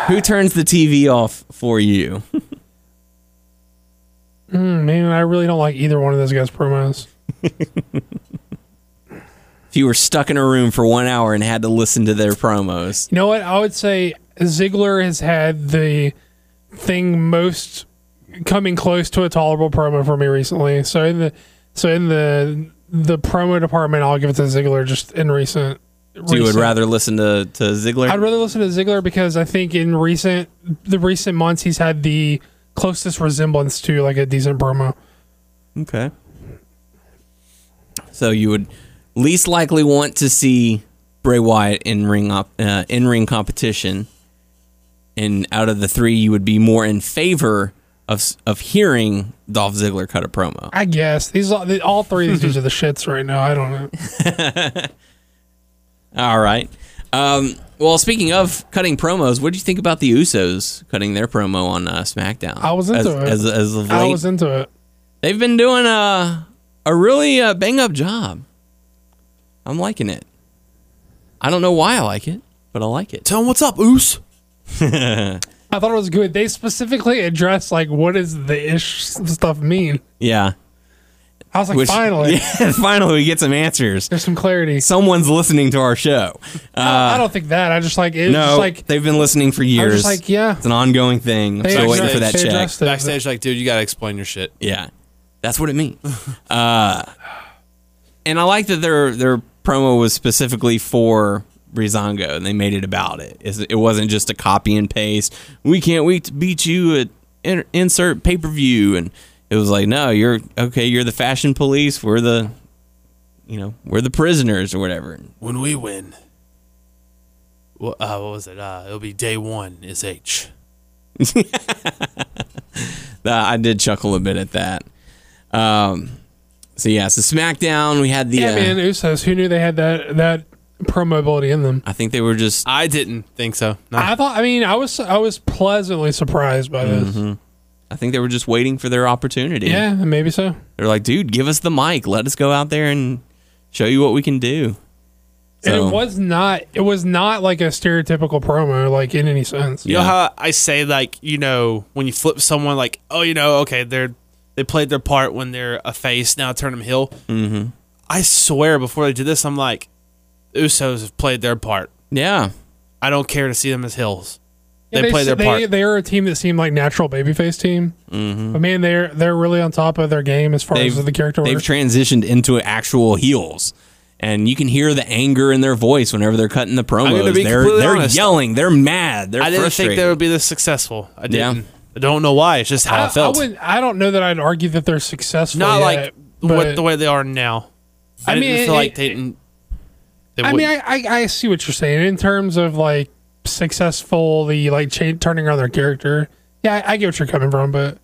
Who turns the TV off for you? Mm, man, I really don't like either one of those guys' promos. If you were stuck in a room for one hour and had to listen to their promos, You know what? I would say Ziggler has had the thing most coming close to a tolerable promo for me recently. So in the so in the the promo department, I'll give it to Ziggler. Just in recent, so you would rather listen to, to Ziggler? I'd rather listen to Ziggler because I think in recent the recent months he's had the closest resemblance to like a decent promo. Okay. So you would least likely want to see Bray Wyatt in ring op, uh, in ring competition, and out of the three, you would be more in favor of of hearing Dolph Ziggler cut a promo. I guess these all, all three of these are the shits right now. I don't know. All right. Um, well, speaking of cutting promos, what do you think about the Usos cutting their promo on uh, SmackDown? I was into as, it. As, as of I was into it. they've been doing a a really uh, bang up job. I'm liking it. I don't know why I like it, but I like it. tell him what's up, Oos. I thought it was good. They specifically addressed like what does the ish stuff mean. Yeah. I was like, Which- finally, yeah, finally, we get some answers. there's some clarity. Someone's listening to our show. I don't think that. I just like it's no, just like they've been listening for I was years. just like yeah. it's an ongoing thing. I'm They still waiting for that check. it. Backstage, like, dude, you gotta explain your shit. Yeah, that's what it means. uh, and I like that their their promo was specifically for Breezango, and they made it about it. It's- It wasn't just a copy and paste. We can't wait to beat you at in- insert pay per view, and it was like, no, you're okay. You're the fashion police. We're the, you know, we're the prisoners or whatever. When we win, what, uh, what was it? Uh, it'll be day one. Is H. Uh, did chuckle a bit at that. Um, so yeah, so SmackDown, we had the. Yeah, uh, man, Usos. Who knew they had that that promo ability in them? I think they were just I didn't think so. No. I thought. I mean, I was I was pleasantly surprised by this. I think they were just waiting for their opportunity. Yeah, maybe so. They're like, dude, give us the mic. Let us go out there and show you what we can do. And it was not. It was not like a stereotypical promo, like in any sense. You know Yeah. how I say like you know when you flip someone like oh you know okay they're they played their part when they're a face now turn them heel. Mm-hmm. I swear before they did this I'm like Usos have played their part. Yeah. I don't care to see them as heels. Yeah, They, play their they, part. They are a team that seemed like natural babyface team. Mm-hmm. But man, they're they're really on top of their game as far They've, as the character they've work. transitioned into actual heels. And you can hear the anger in their voice whenever they're cutting the promos. gonna they're they're honest. yelling. They're mad. They're I didn't frustrated. think they would be this successful. I Yeah. Didn't. I don't know why. It's just how I, I, I, felt. wouldn't, I don't know that I'd argue that they're successful. Not yet, like what the way they are now. I, I didn't mean, feel it- like they didn't. They I mean, wouldn't. I, I I see what you're saying in terms of like successful, the like cha- turning around their character. Yeah, I, I get what you're coming from, but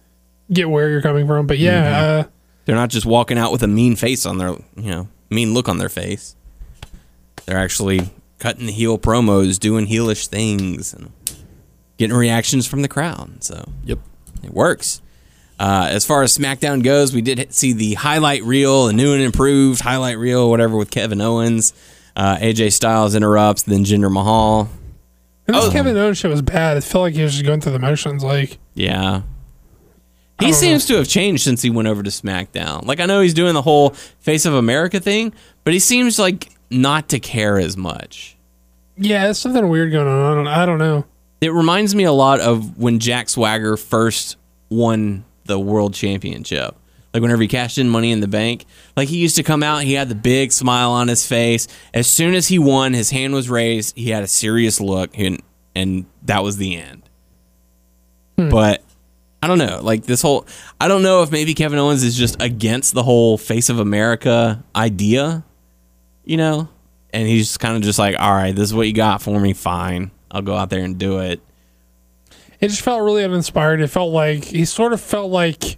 get where you're coming from. But yeah, Mm-hmm. uh, They're not just walking out with a mean face on their, you know, mean look on their face. They're actually cutting the heel promos, doing heelish things, and getting reactions from the crowd. So, Yep. it works. Uh, as far as SmackDown goes, we did see the highlight reel, a new and improved highlight reel, whatever, with Kevin Owens. Uh, AJ Styles interrupts, then Jinder Mahal. and Oh. this Kevin Owens shit was bad. It felt like he was just going through the motions. Like, Yeah. He don't seems to have changed since he went over to SmackDown. Like I know he's doing the whole face of America thing, but he seems like not to care as much. yeah, there's something weird going on. I don't, I don't know. It reminds me a lot of when Jack Swagger first won the world championship. Like whenever he cashed in money in the bank, like he used to come out, he had the big smile on his face. As soon as he won, his hand was raised, he had a serious look, and, and that was the end. Hmm. But I don't know. Like this whole, I don't know if maybe Kevin Owens is just against the whole face of America idea, you know? And he's kind of just like, all right, this is what you got for me. Fine. I'll go out there and do it. it just felt really uninspired. It felt like he sort of felt like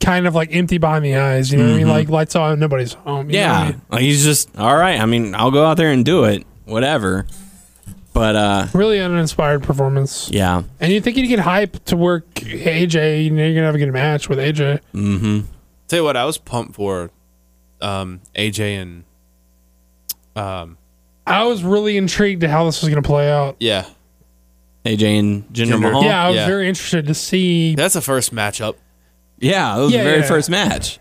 kind of like empty behind the eyes. You know what I mean? Like lights on, nobody's home. you know I Yeah, mean? like he's just all right. I mean, I'll go out there and do it, whatever. But uh, really uninspired performance. yeah, And you think you'd get hype to work AJ? You know, you're gonna have a good match with AJ. Mm-hmm. Tell you what, I was pumped for um, AJ and um, I was really intrigued to how this was gonna play out. yeah, AJ and Jinder, Jinder. Mahal. yeah, I was yeah. very interested to see. that's the first matchup. yeah, it was Yeah, the very yeah. first match.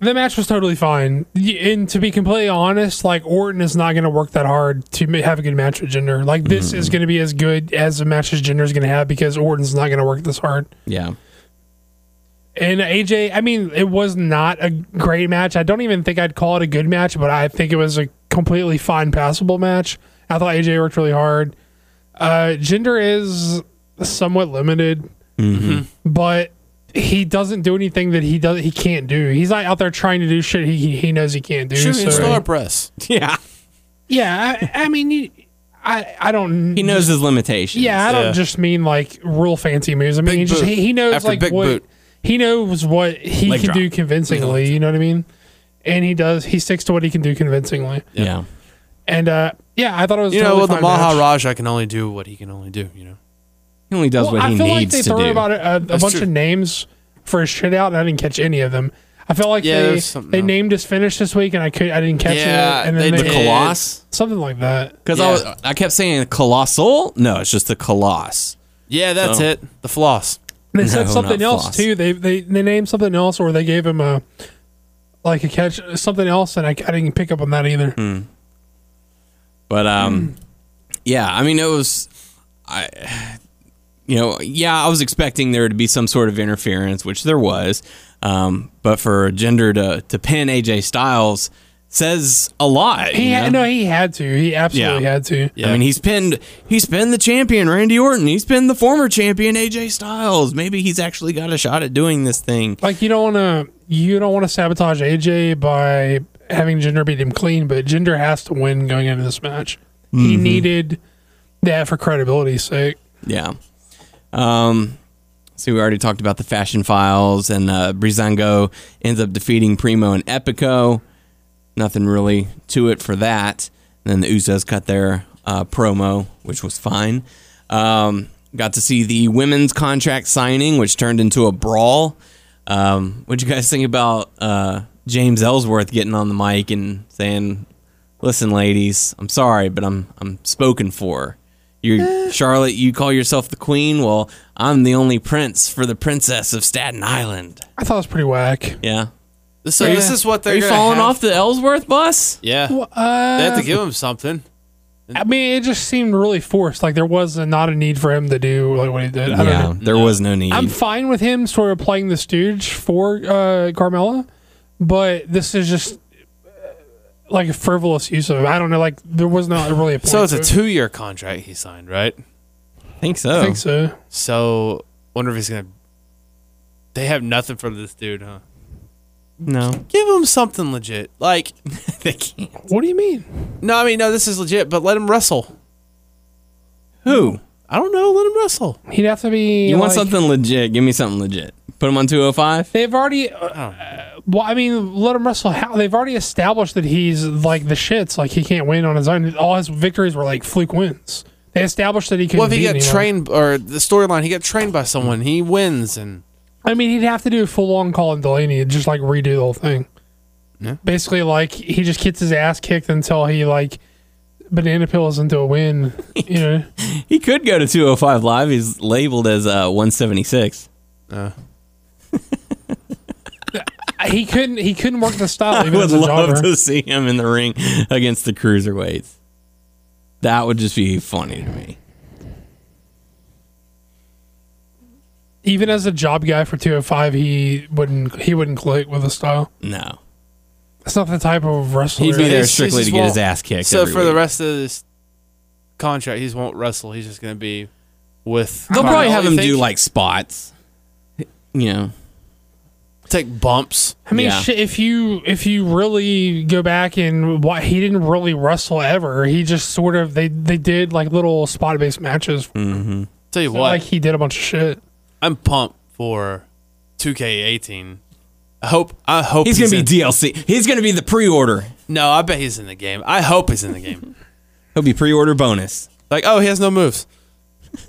The match was totally fine. And to be completely honest, like Orton is not going to work that hard to have a good match with Jinder. Like this mm-hmm. is going to be as good as a match as Jinder is going to have because Orton's not going to work this hard. Yeah, And AJ, I mean, it was not a great match. I don't even think I'd call it a good match, but I think it was a completely fine, passable match. I thought AJ worked really hard. Uh, Jinder is somewhat limited, but he doesn't do anything that he does he can't do. He's not out there trying to do shit he he- he knows he can't do. Shooting so- star press. yeah. yeah, I, I mean, you- I I don't. He knows his limitations. Yeah, I don't Yeah. just mean like real fancy moves. I mean, he just he, he knows After like big what boot. he knows what he Leg can drop. do convincingly. You know what I mean? And he does. He sticks to what he can do convincingly. yeah. And uh, yeah, I thought it was. You know, totally with the fine match. Maharaja can only do what he can only do. You know, He only does Well, what I he feel like needs they to threw do. about a, a That's bunch true. of names for his shit out, and I didn't catch any of them. I felt like Yeah, they they else. named his finish this week, and I could I didn't catch Yeah, it. And then the they, did. Colossus. something like that. Because Yeah. I, was, I kept saying colossal. No, it's just the Colossus. yeah, that's So- it. The floss. They No, said something else floss. too. They they they named something else, or they gave him a like a catch something else, and I, I didn't pick up on that either. Hmm. But um, yeah, I mean, it was, I, you know, yeah, I was expecting there to be some sort of interference, which there was. Um, but for Jinder to to pin AJ Styles says a lot. He had, no, he had to. He absolutely Yeah. had to. Yeah. I mean, he's pinned he's pinned the champion Randy Orton. He's pinned the former champion AJ Styles. Maybe he's actually got a shot at doing this thing. Like you don't want to you don't want to sabotage AJ by having Jinder beat him clean, but Jinder has to win going into this match. He Mm-hmm. needed that for credibility's sake. Yeah. Um. So we already talked about the fashion files, and uh, Breezango ends up defeating Primo and Epico. Nothing really to it for that. And then the Usos cut their uh, promo, which was fine. Um, got to see the women's contract signing, which turned into a brawl. Um, what do you guys think about uh, James Ellsworth getting on the mic and saying, "Listen, ladies, I'm sorry, but I'm I'm spoken for. You, Charlotte, you call yourself the queen. Well, I'm the only prince for the princess of Staten Island. I thought it was pretty whack. Yeah. So this is what they're Are you falling have- off the Ellsworth bus? Yeah, they Uh, have to give him something. I mean, it just seemed really forced. Like there was a, not a need for him to do like what he did. I don't Yeah, know. there was no need. I'm fine with him sort of playing the stooge for uh, Carmella, but this is just uh, like a frivolous use of. it. I don't know. Like there was not really a point. So it's a to it. two-year contract he signed, right? I think so. I think so. So wonder if he's gonna. They have nothing for this dude, huh? No, Give him something legit. Like, they can't. What do you mean? no, I mean, no, this is legit, but let him wrestle. Who? I don't know. Let him wrestle. He'd have to be. You want like- something legit? Give me something legit. Put him on 205. They've already. Uh, well, I mean, let him wrestle. How they've already established that he's like the shits. Like he can't win on his own. All his victories were like fluke wins. They established that he couldn't. Well, if he beat got anyone. trained, or the storyline, he got trained by someone, he wins, and I mean, he'd have to do a full on Colin Delaney and just like redo the whole thing. Yeah. Basically, like he just gets his ass kicked until he like banana pills into a win. You know, He could go to 205 live. He's labeled as uh, 176. uh, he couldn't. He couldn't work the style I would love to see him in the ring against the cruiserweights. That would just be funny to me. Even as a job guy for 205, he wouldn't. He wouldn't click with the style. No, That's not the type of wrestler. he'd be there It's- strictly it's to get his won't- ass kicked. so every for the rest of this contract, he just won't wrestle. He's just gonna be with. they'll probably have him think? do like spots. You know, take bumps. I mean, Yeah. shit, if you if you really go back and what he didn't really wrestle ever. He just sort of they they did like little spot based matches. Mm-hmm. Tell you It's not what, like he did a bunch of shit. I'm pumped for 2K18. I hope. I hope He's gonna be in- DLC. He's gonna be the pre-order. No, I bet he's in the game. I hope he's in the game. He'll be pre-order bonus. like, oh, he has no moves.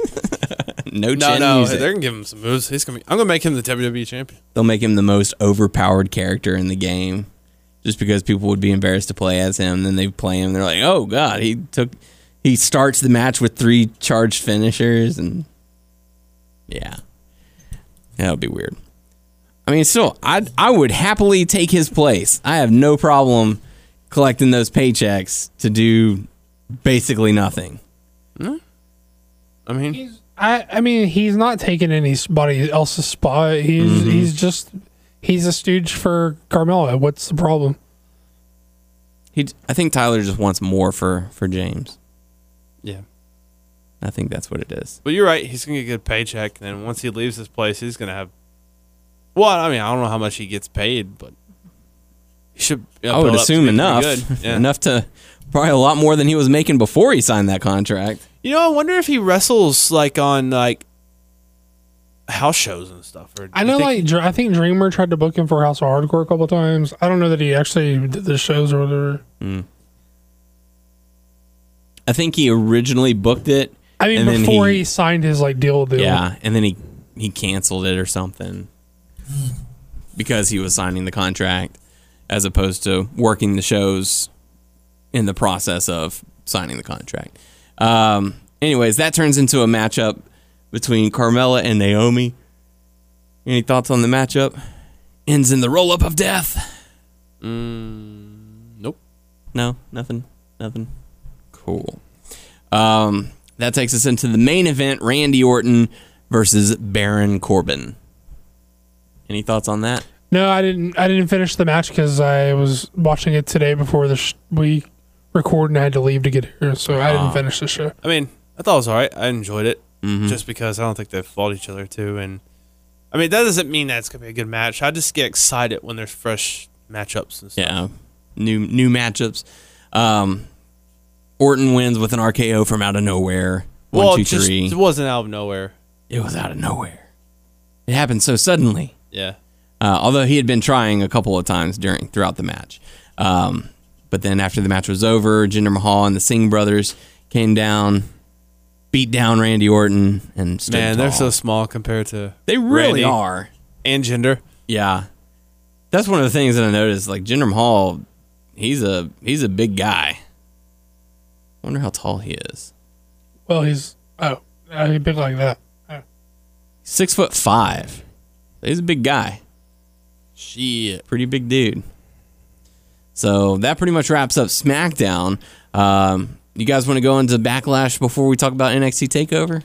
No, No, no, music. they're gonna give him some moves. He's gonna. Be, I'm gonna make him the WWE champion. They'll make him the most overpowered character in the game, just because people would be embarrassed to play as him. Then they play him. They're like, oh god, he took. He starts the match with three charged finishers, and yeah, that would be weird. I mean, still, I I would happily take his place. I have no problem collecting those paychecks to do basically nothing. I mean, I I mean he's not taking anybody else's spot. He's Mm-hmm. he's just he's a stooge for Carmella. What's the problem? He, I think Tyler just wants more for for James. yeah. I think that's what it is. But you're right. He's gonna get a good paycheck, and then once he leaves this place, he's gonna have. Well, I mean, I don't know how much he gets paid, but he should. you know, I would build up to assume enough. Yeah. enough to probably a lot more than he was making before he signed that contract. You know, I wonder if he wrestles like on like house shows and stuff. Or I know, think- like I think Dreamer tried to book him for House of Hardcore a couple times. I don't know that he actually did the shows or whatever. Hmm. I think he originally booked it. I mean, and before he, signed his like deal with deal. yeah, and then he he canceled it or something because he was signing the contract as opposed to working the shows in the process of signing the contract. Um, anyways, that turns into a matchup between Carmella and Naomi. Any thoughts on the matchup? Ends in the roll up of death. Mm, Nope. No, nothing, nothing. Cool. Um, that takes us into the main event: Randy Orton versus Baron Corbin. Any thoughts on that? No, I didn't. I didn't finish the match because I was watching it today before the sh- we record, and I had to leave to get here, so I Ah. didn't finish the show. I mean, I thought it was all right. I enjoyed it Mm-hmm. just because I don't think they fought each other too. And I mean, that doesn't mean that it's gonna be a good match. I just get excited when there's fresh matchups and stuff. Yeah, new new matchups. Um, Orton wins with an RKO from out of nowhere. One, Well, two, it just three. it wasn't out of nowhere. It was out of nowhere. It happened so suddenly. Yeah. uh, although he had been trying a couple of times during throughout the match. Um, but then after the match was over, Jinder Mahal and the Singh brothers came down, beat down Randy Orton, and stood Man, they're so small compared to they really Randy are. and Jinder. Yeah, that's one of the things that I noticed. Like Jinder Mahal, he's a he's a big guy. Wonder how tall he is. Well, he's oh, uh, he's big like that. Oh. Six foot five. He's a big guy. Shit. pretty big dude. So that pretty much wraps up SmackDown. Um, you guys want to go into Backlash before we talk about NXT Takeover,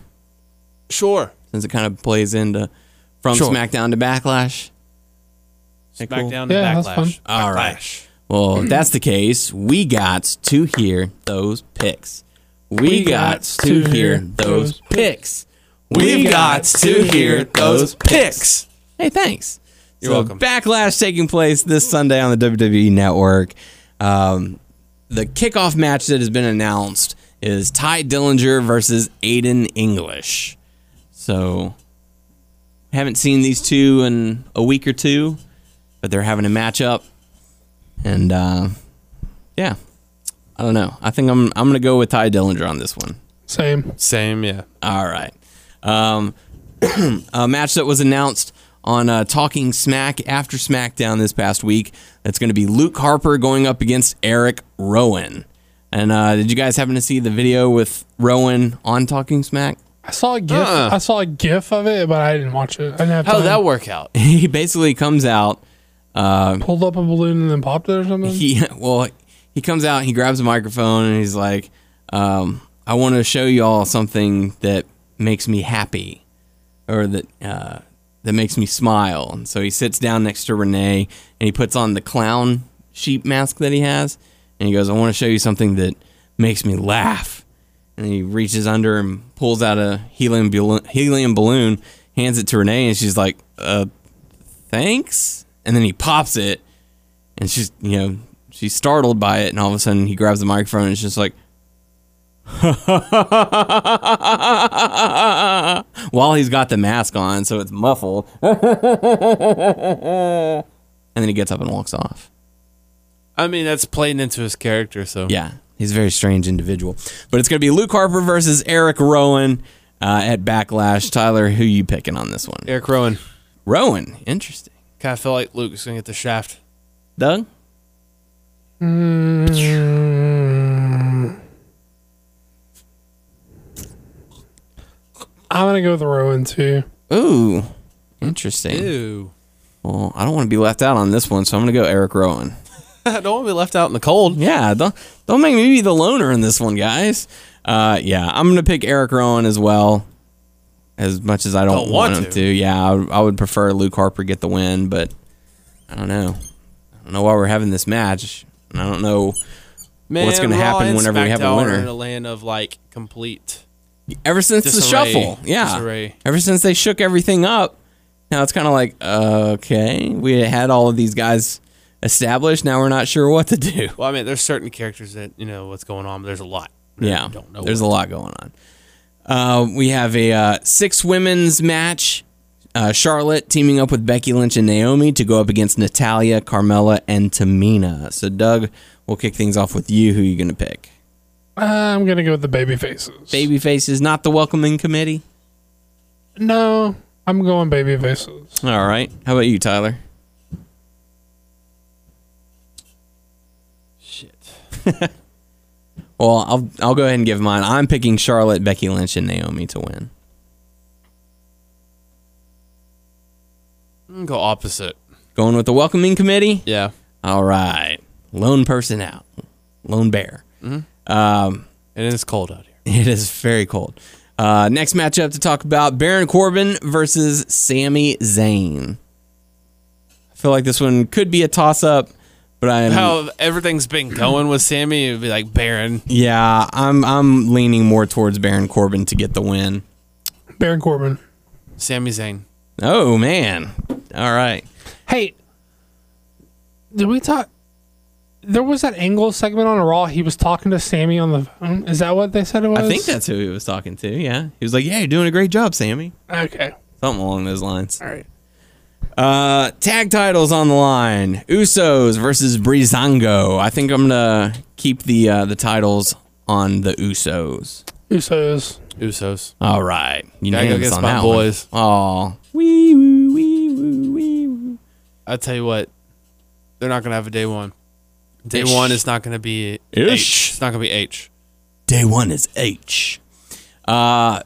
Sure. since it kind of plays into from Sure. SmackDown to Backlash. Okay, cool. SmackDown Yeah, to that's Backlash. fun. All right. Well, if that's the case, we got to hear those picks. We, got to hear those picks. We've got to hear those picks. Hey, thanks. You're So, welcome. Backlash taking place this Sunday on the WWE Network. Um, the kickoff match that has been announced is Tye Dillinger versus Aiden English. So, haven't seen these two in a week or two, but they're having a matchup, and uh, yeah, I don't know. I think I'm I'm gonna go with Tye Dillinger on this one. Same. Same, yeah. All right. Um, a match that was announced on uh, Talking Smack after SmackDown this past week. That's going to be Luke Harper going up against Eric Rowan. And uh, did you guys happen to see the video with Rowan on Talking Smack? I saw a gif. Uh-uh. I saw a gif of it, but I didn't watch it. I didn't have How time. did that work out? He basically comes out. Pulled up a balloon and then popped it or something. He well, he comes out. He grabs a microphone and he's like, um, "I want to show you all something that makes me happy, or that uh, that makes me smile." And so he sits down next to Renee and he puts on the clown sheep mask that he has, and he goes, "I want to show you something that makes me laugh." And he reaches under and pulls out a helium balloon, helium balloon, hands it to Renee, and she's like, "Uh, thanks." And then he pops it, and she's you know she's startled by it, and all of a sudden he grabs the microphone and it's just like, While he's got the mask on, so it's muffled. and then he gets up and walks off. I mean, that's playing into his character. So Yeah, he's a very strange individual. But it's going to be Luke Harper versus Eric Rowan uh, at Backlash. Tyler, who you picking on this one? Eric Rowan. Rowan. Interesting. Kind of feel like Luke's gonna get the shaft. Doug? I'm gonna go with Rowan too. Ooh, interesting. Ew. Well, I don't want to be left out on this one, so I'm going to go Eric Rowan. Don't want to be left out in the cold. Yeah, don't don't make me be the loner in this one, guys. Uh, yeah, I'm gonna pick Eric Rowan as well. As much as I don't, Don't want, want him to. to, yeah, I, would- I would prefer Luke Harper get the win, but I don't know. I don't know why we're having this match, and I don't know. Man, What's gonna happen whenever we have a winner? in a land of like complete. Ever since the shuffle, yeah, Disarray. ever since they shook everything up, now it's kind of like okay, we had all of these guys established. Now we're not sure what to do. Well, I mean, there's certain characters that you know what's going on, but there's a lot. Yeah, don't know. there's a lot going on. Uh, we have a uh, six women's match. Uh, Charlotte teaming up with Becky Lynch and Naomi to go up against Natalya, Carmella, and Tamina. So, Doug, we'll kick things off with you. Who are you going to pick? I'm gonna go with the baby faces. Baby faces, not the welcoming committee. No, I'm going baby faces. All right. How about you, Tyler? Shit. Well, I'll I'll go ahead and give mine. I'm picking Charlotte, Becky Lynch, and Naomi to win. Go opposite. Going with the welcoming committee. Yeah. All right. Lone person out. Lone bear. Um, it's cold out here. It is very cold. Uh, next matchup to talk about Baron Corbin versus Sami Zayn. I feel like this one could be a toss up, but I'm How everything's been going with Sami, it'd be like Baron. yeah, I'm I'm leaning more towards Baron Corbin to get the win. Baron Corbin. Sami Zayn. Oh man. All right. Hey, did we talk? There was that Angle segment on Raw. He was talking to Sami on the phone. Is that what they said it was? I think that's who he was talking to. Yeah. He was like, "Yeah, you're doing a great job, Sami." okay. Something along those lines. All right. Uh, tag titles on the line: Usos versus Breezango. I think I'm gonna keep the uh, the titles on the Usos. Usos. Usos. All right, Gotta go unanimous against on my that boys. One. Oh, wee woo, wee woo, wee woo. I tell you what, they're not gonna have a day one. Day Ish. one is not gonna be Ish. H. It's not gonna be H. Day one is H. Uh,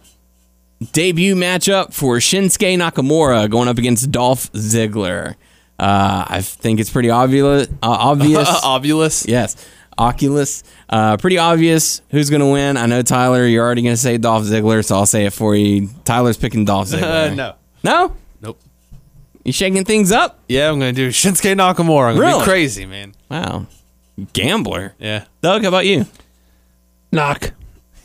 debut matchup for Shinsuke Nakamura going up against Dolph Ziggler. Uh, I think it's pretty obvious. Uh, obvious. Obulus. Yes. Oculus. Uh, pretty obvious who's going to win. I know, Tyler, you're already going to say Dolph Ziggler, so I'll say it for you. Tyler's picking Dolph Ziggler. Uh, no. No? Nope. You shaking things up? Yeah, I'm gonna do Shinsuke Nakamura. I'm gonna Really? be crazy, man. Wow. Gambler. Yeah. Doug, how about you? Knock.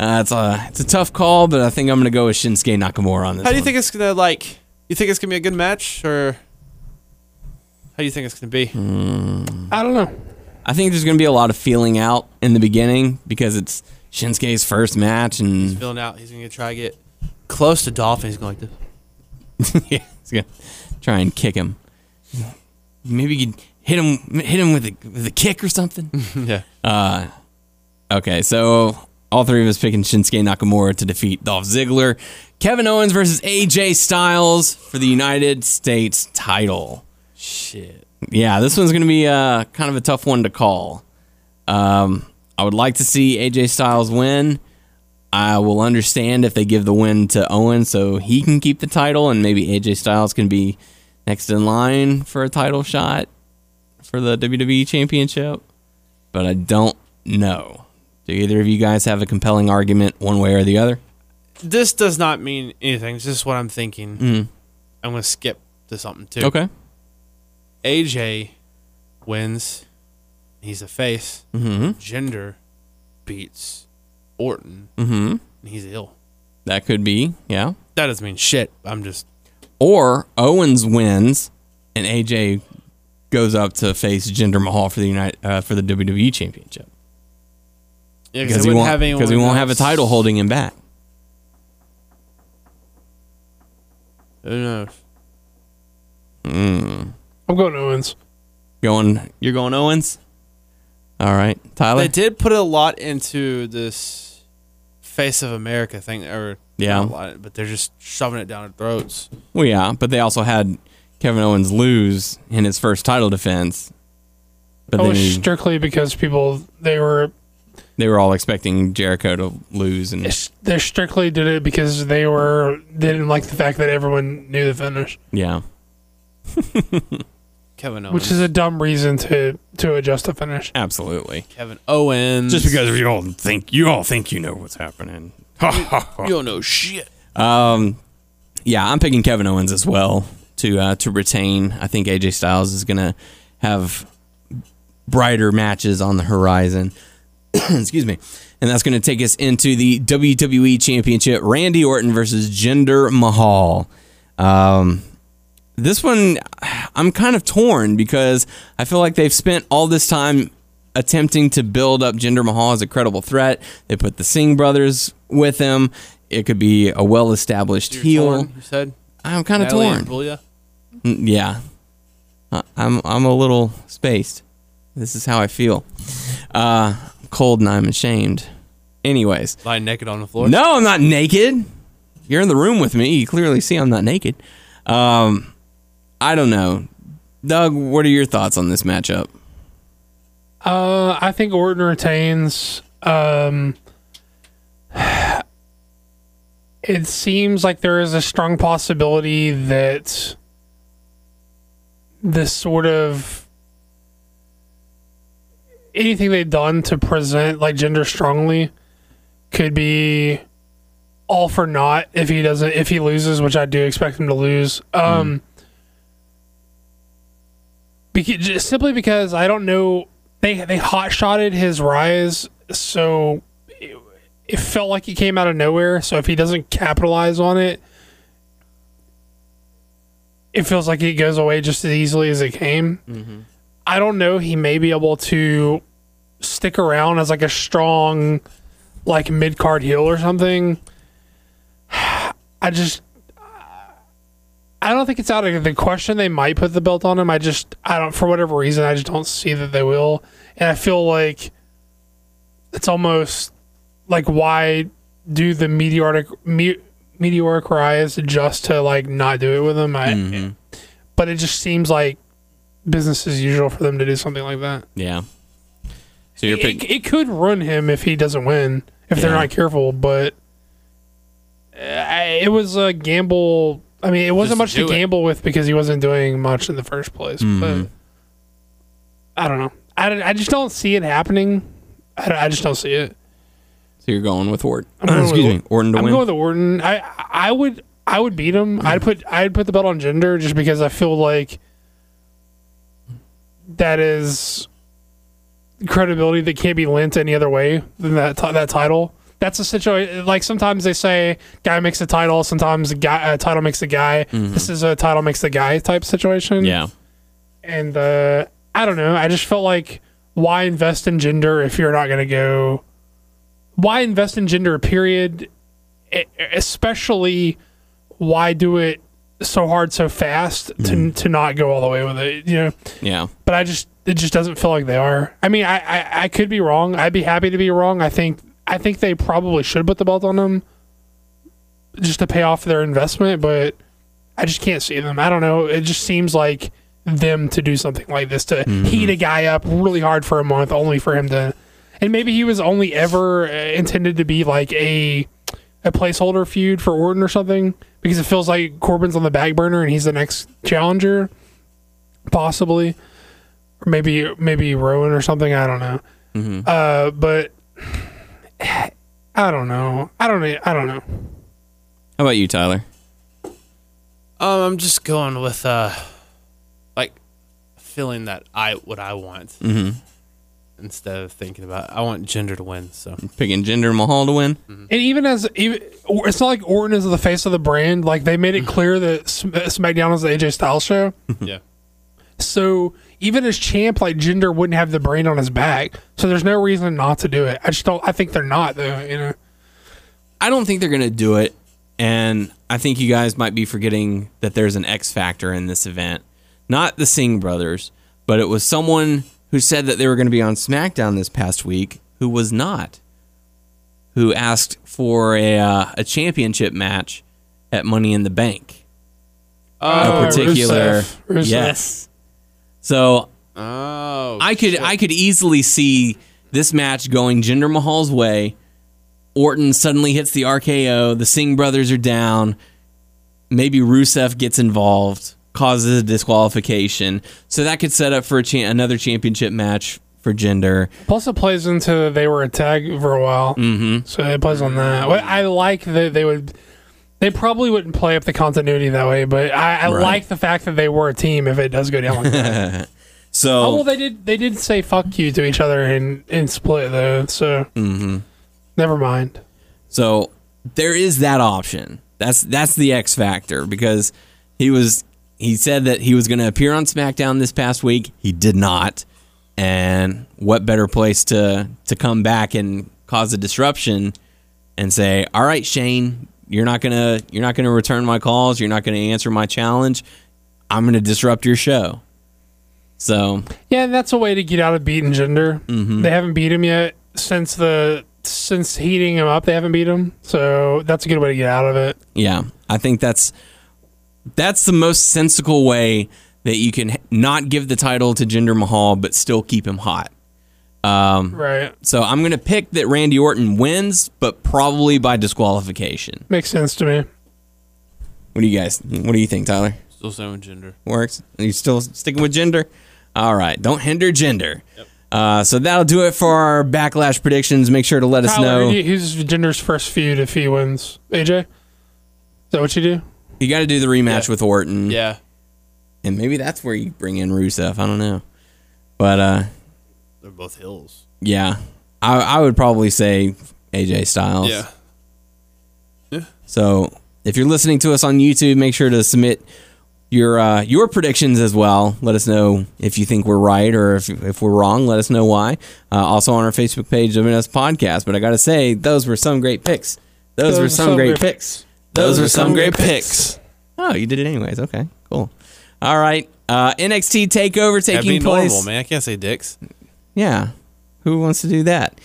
Uh, it's, a, it's a tough call, but I think I'm going to go with Shinsuke Nakamura on this How do you one. think it's gonna like? You think it's gonna be a good match, or how do you think it's gonna be? I don't know. I think there's going to be a lot of feeling out in the beginning because it's Shinsuke's first match, and feeling out, he's gonna try to get close to Dolphin. He's going like this. yeah, he's going to try and kick him. Maybe you could hit him, hit him with a, with a kick or something. yeah. Uh, Okay, so all three of us picking Shinsuke Nakamura to defeat Dolph Ziggler. Kevin Owens versus AJ Styles for the United States title. Shit. Yeah, this one's going to be uh, kind of a tough one to call. Um, I would like to see AJ Styles win. I will understand if they give the win to Owens so he can keep the title and maybe AJ Styles can be next in line for a title shot for the WWE Championship. But I don't know. Do either of you guys have a compelling argument one way or the other? This does not mean anything. It's just what I'm thinking. I'm gonna skip to something too. Okay. AJ wins. He's a face. Mm-hmm. Jinder beats Orton. Mm-hmm. And he's ill. That could be, yeah. That doesn't mean shit. I'm just Or Owens wins and AJ goes up to face Jinder Mahal for the United uh, for the WWE Championship. Yeah, because they he won't have anyone because he won't have a title holding him back. Who knows? I'm going Owens. Going, you're going Owens. All right, Tyler. They did put a lot into this face of America thing, or Yeah. a lot, but they're just shoving it down our throats. Well, yeah, but they also had Kevin Owens lose in his first title defense. But oh, It was he- strictly because people they were they were all expecting Jericho to lose, and they strictly did it because they were they didn't like the fact that everyone knew the finish, yeah, Kevin Owens. which is a dumb reason to to adjust the finish. absolutely. Kevin Owens. Just because you all think you all think you know what's happening. you don't know shit. Um, yeah, I'm picking Kevin Owens as well to uh, to retain. I think AJ Styles is gonna have brighter matches on the horizon. Excuse me. And that's going to take us into the WWE Championship: Randy Orton versus Jinder Mahal. Um, this one, I'm kind of torn because I feel like they've spent all this time attempting to build up Jinder Mahal as a credible threat. They put the Singh brothers with him. It could be a well-established heel. torn, you said. I'm kind of torn. Julia? Mm, Yeah, I'm I'm a little spaced. This is how I feel. Uh, cold and I'm ashamed. Anyways, Lying naked on the floor. no, I'm not naked. You're in the room with me. You clearly see I'm not naked. Um, I don't know. Doug, what are your thoughts on this matchup? Uh, I think Orton retains. Um, it seems like there is a strong possibility that this sort of anything they've done to present like Jinder strongly could be all for naught if he doesn't if he loses, which I do expect him to lose. Um, beca- just simply because I don't know they they hot shotted his rise, so it, it felt like he came out of nowhere. So if he doesn't capitalize on it, it feels like it goes away just as easily as it came. I don't know. He may be able to stick around as like a strong, like mid card heel or something. I just. I don't think it's out of the question they might put the belt on him. I just I don't for whatever reason I just don't see that they will. And I feel like it's almost like why do the meteoric me, meteoric rise just to like not do it with him? I mm-hmm. but it just seems like business as usual for them to do something like that. Yeah. So you're It, it could ruin him if he doesn't win if they're not careful, but uh, I- it was a gamble. I mean, it wasn't Just much to gamble with because he wasn't doing much in the first place. Mm-hmm. But I don't know. I, I just don't see it happening. I, I just don't see it. So you're going with Orton. I'm going Excuse with- me, Orton to I'm win. going with Orton. I I would I would beat him. I'd put I'd put the belt on Jinder just because I feel like that is credibility that can't be lent any other way than that ti- that title. That's a situation. Like sometimes they say, "Guy makes the title." Sometimes guy uh, title makes the guy. This is a title makes the guy type situation. yeah. and uh, I don't know. I just felt like why invest in Jinder if you're not going to go? Why invest in Jinder? Period. E- Especially, why do it so hard so fast to to not go all the way with it? You know. Yeah. But I just it just doesn't feel like they are. I mean, I, I I could be wrong. I'd be happy to be wrong. I think I think they probably should put the belt on them just to pay off their investment, but I just can't see them. I don't know. It just seems like them to do something like this to heat a guy up really hard for a month only for him to and maybe he was only ever uh, intended to be like a a placeholder feud for Orton or something because it feels like Corbin's on the back burner and he's the next challenger possibly or maybe maybe Rowan or something I don't know uh but I don't know I don't I don't know How about you, Tyler? Um, I'm just going with uh, like feeling that I what I want Mm-hmm. instead of thinking about I want Jinder to win. So Picking Jinder Mahal to win. And even as even, it's not like Orton is the face of the brand. Like they made it clear that Sm- SmackDown is the AJ Styles show. yeah, So even as champ, like Jinder wouldn't have the brand on his back. So there's no reason not to do it. I just don't. I think they're not though. You know. I don't think they're going to do it. And I think you guys might be forgetting that there's an X factor in this event. Not the Singh brothers, but it was someone who said that they were going to be on SmackDown this past week who was not. Who asked for a, uh, a championship match at Money in the Bank. Oh, a particular. Rusev. Rusev. Yes. So Oh, I could I could easily see this match going Jinder Mahal's way. Orton suddenly hits the RKO. The Singh brothers are down. Maybe Rusev gets involved, causes a disqualification. So that could set up for a cha- another championship match for Jinder. Plus, it plays into they were a tag for a while, mm-hmm. so it plays on that. I like that they would. They probably wouldn't play up the continuity that way, but I, I Right. like the fact that they were a team. If it does go down like that. So oh well, they did. They did say "fuck you" to each other in in split though. So mm-hmm. never mind. So there is that option. That's that's the X factor because he was he said that he was going to appear on SmackDown this past week. He did not. And what better place to to come back and cause a disruption and say, "All right, Shane, you're not going to you're not to return my calls, you're not going to answer my challenge. I'm going to disrupt your show." So, Yeah, that's a way to get out of beating Jinder. Mm-hmm. They haven't beat him yet since the since heating him up. They haven't beat him, so that's a good way to get out of it. Yeah, I think that's that's the most sensible way that you can not give the title to Jinder Mahal but still keep him hot. Um, Right, so I'm going to pick that Randy Orton wins, but probably by disqualification. makes sense to me. What do you guys? What do you think, Tyler? still saying Jinder. Works? Are you still sticking with Jinder? All right, don't hinder Jinder. Uh, so that'll do it for our backlash predictions. Make sure to let us know. who- who's Jinder's first feud if he wins? AJ, is that what you do? You got to do the rematch Yeah. with Orton. Yeah, and maybe that's where you bring in Rusev. I don't know, but uh, they're both heels. yeah, I, I would probably say AJ Styles. Yeah, Yeah. So if you're listening to us on YouTube, make sure to submit your uh, your predictions as well. Let us know if you think we're right or if, if we're wrong. Let us know why. Uh, also on our Facebook page, WNS Podcast. But I got to say, those were some great picks. Those, were some, great picks. Those were some great picks. Oh, you did it anyways. Okay, cool. All right. Uh, NXT Takeover taking be place. normal, man. I can't say dicks. Yeah. Who wants to do that?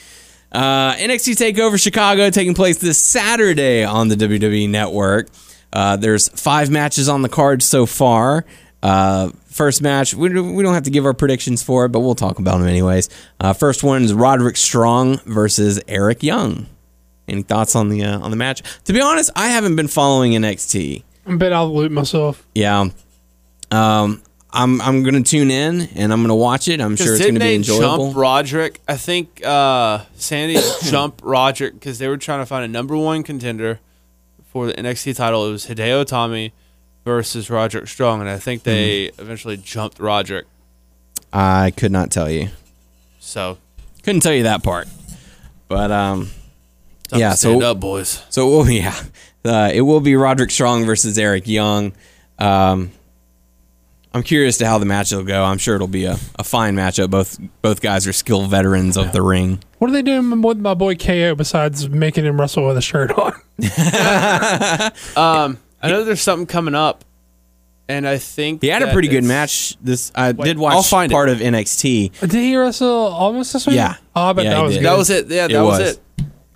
Uh, NXT Takeover Chicago taking place this Saturday on the WWE Network. Uh, there's five matches on the card so far. Uh, first match, we, don't- we don't have to give our predictions for it, but we'll talk about them anyways. Uh, first one is Roderick Strong versus Eric Young. Any thoughts on the uh, on the match? To be honest, I haven't been following NXT. I bet I'll loot myself. Yeah. Um, I'm I'm gonna tune in and I'm gonna watch it. I'm sure it's gonna be enjoyable. jump Roderick? I think uh, Sandy jumped Roderick because they were trying to find a number one contender for the NXT title. It was Hideo Itami versus Roderick Strong, and I think they Hmm. eventually jumped Roderick. I could not tell you. So Couldn't tell you that part. But um, time Yeah, so- up, boys. so it will, yeah, uh, it will be Roderick Strong versus Eric Young. Um, I'm curious to how the match will go. I'm sure it'll be a, a fine matchup. Both both guys are skilled veterans of the ring. What are they doing with my boy KO besides making him wrestle with a shirt on? Um, I know there's something coming up, and I think He had a that pretty good it's- match. This I did watch I'll find it. part of NXT. Did he wrestle almost this week? Yeah. Oh, I bet Yeah, that he was did. good. That was it. Yeah, that It was. was. it.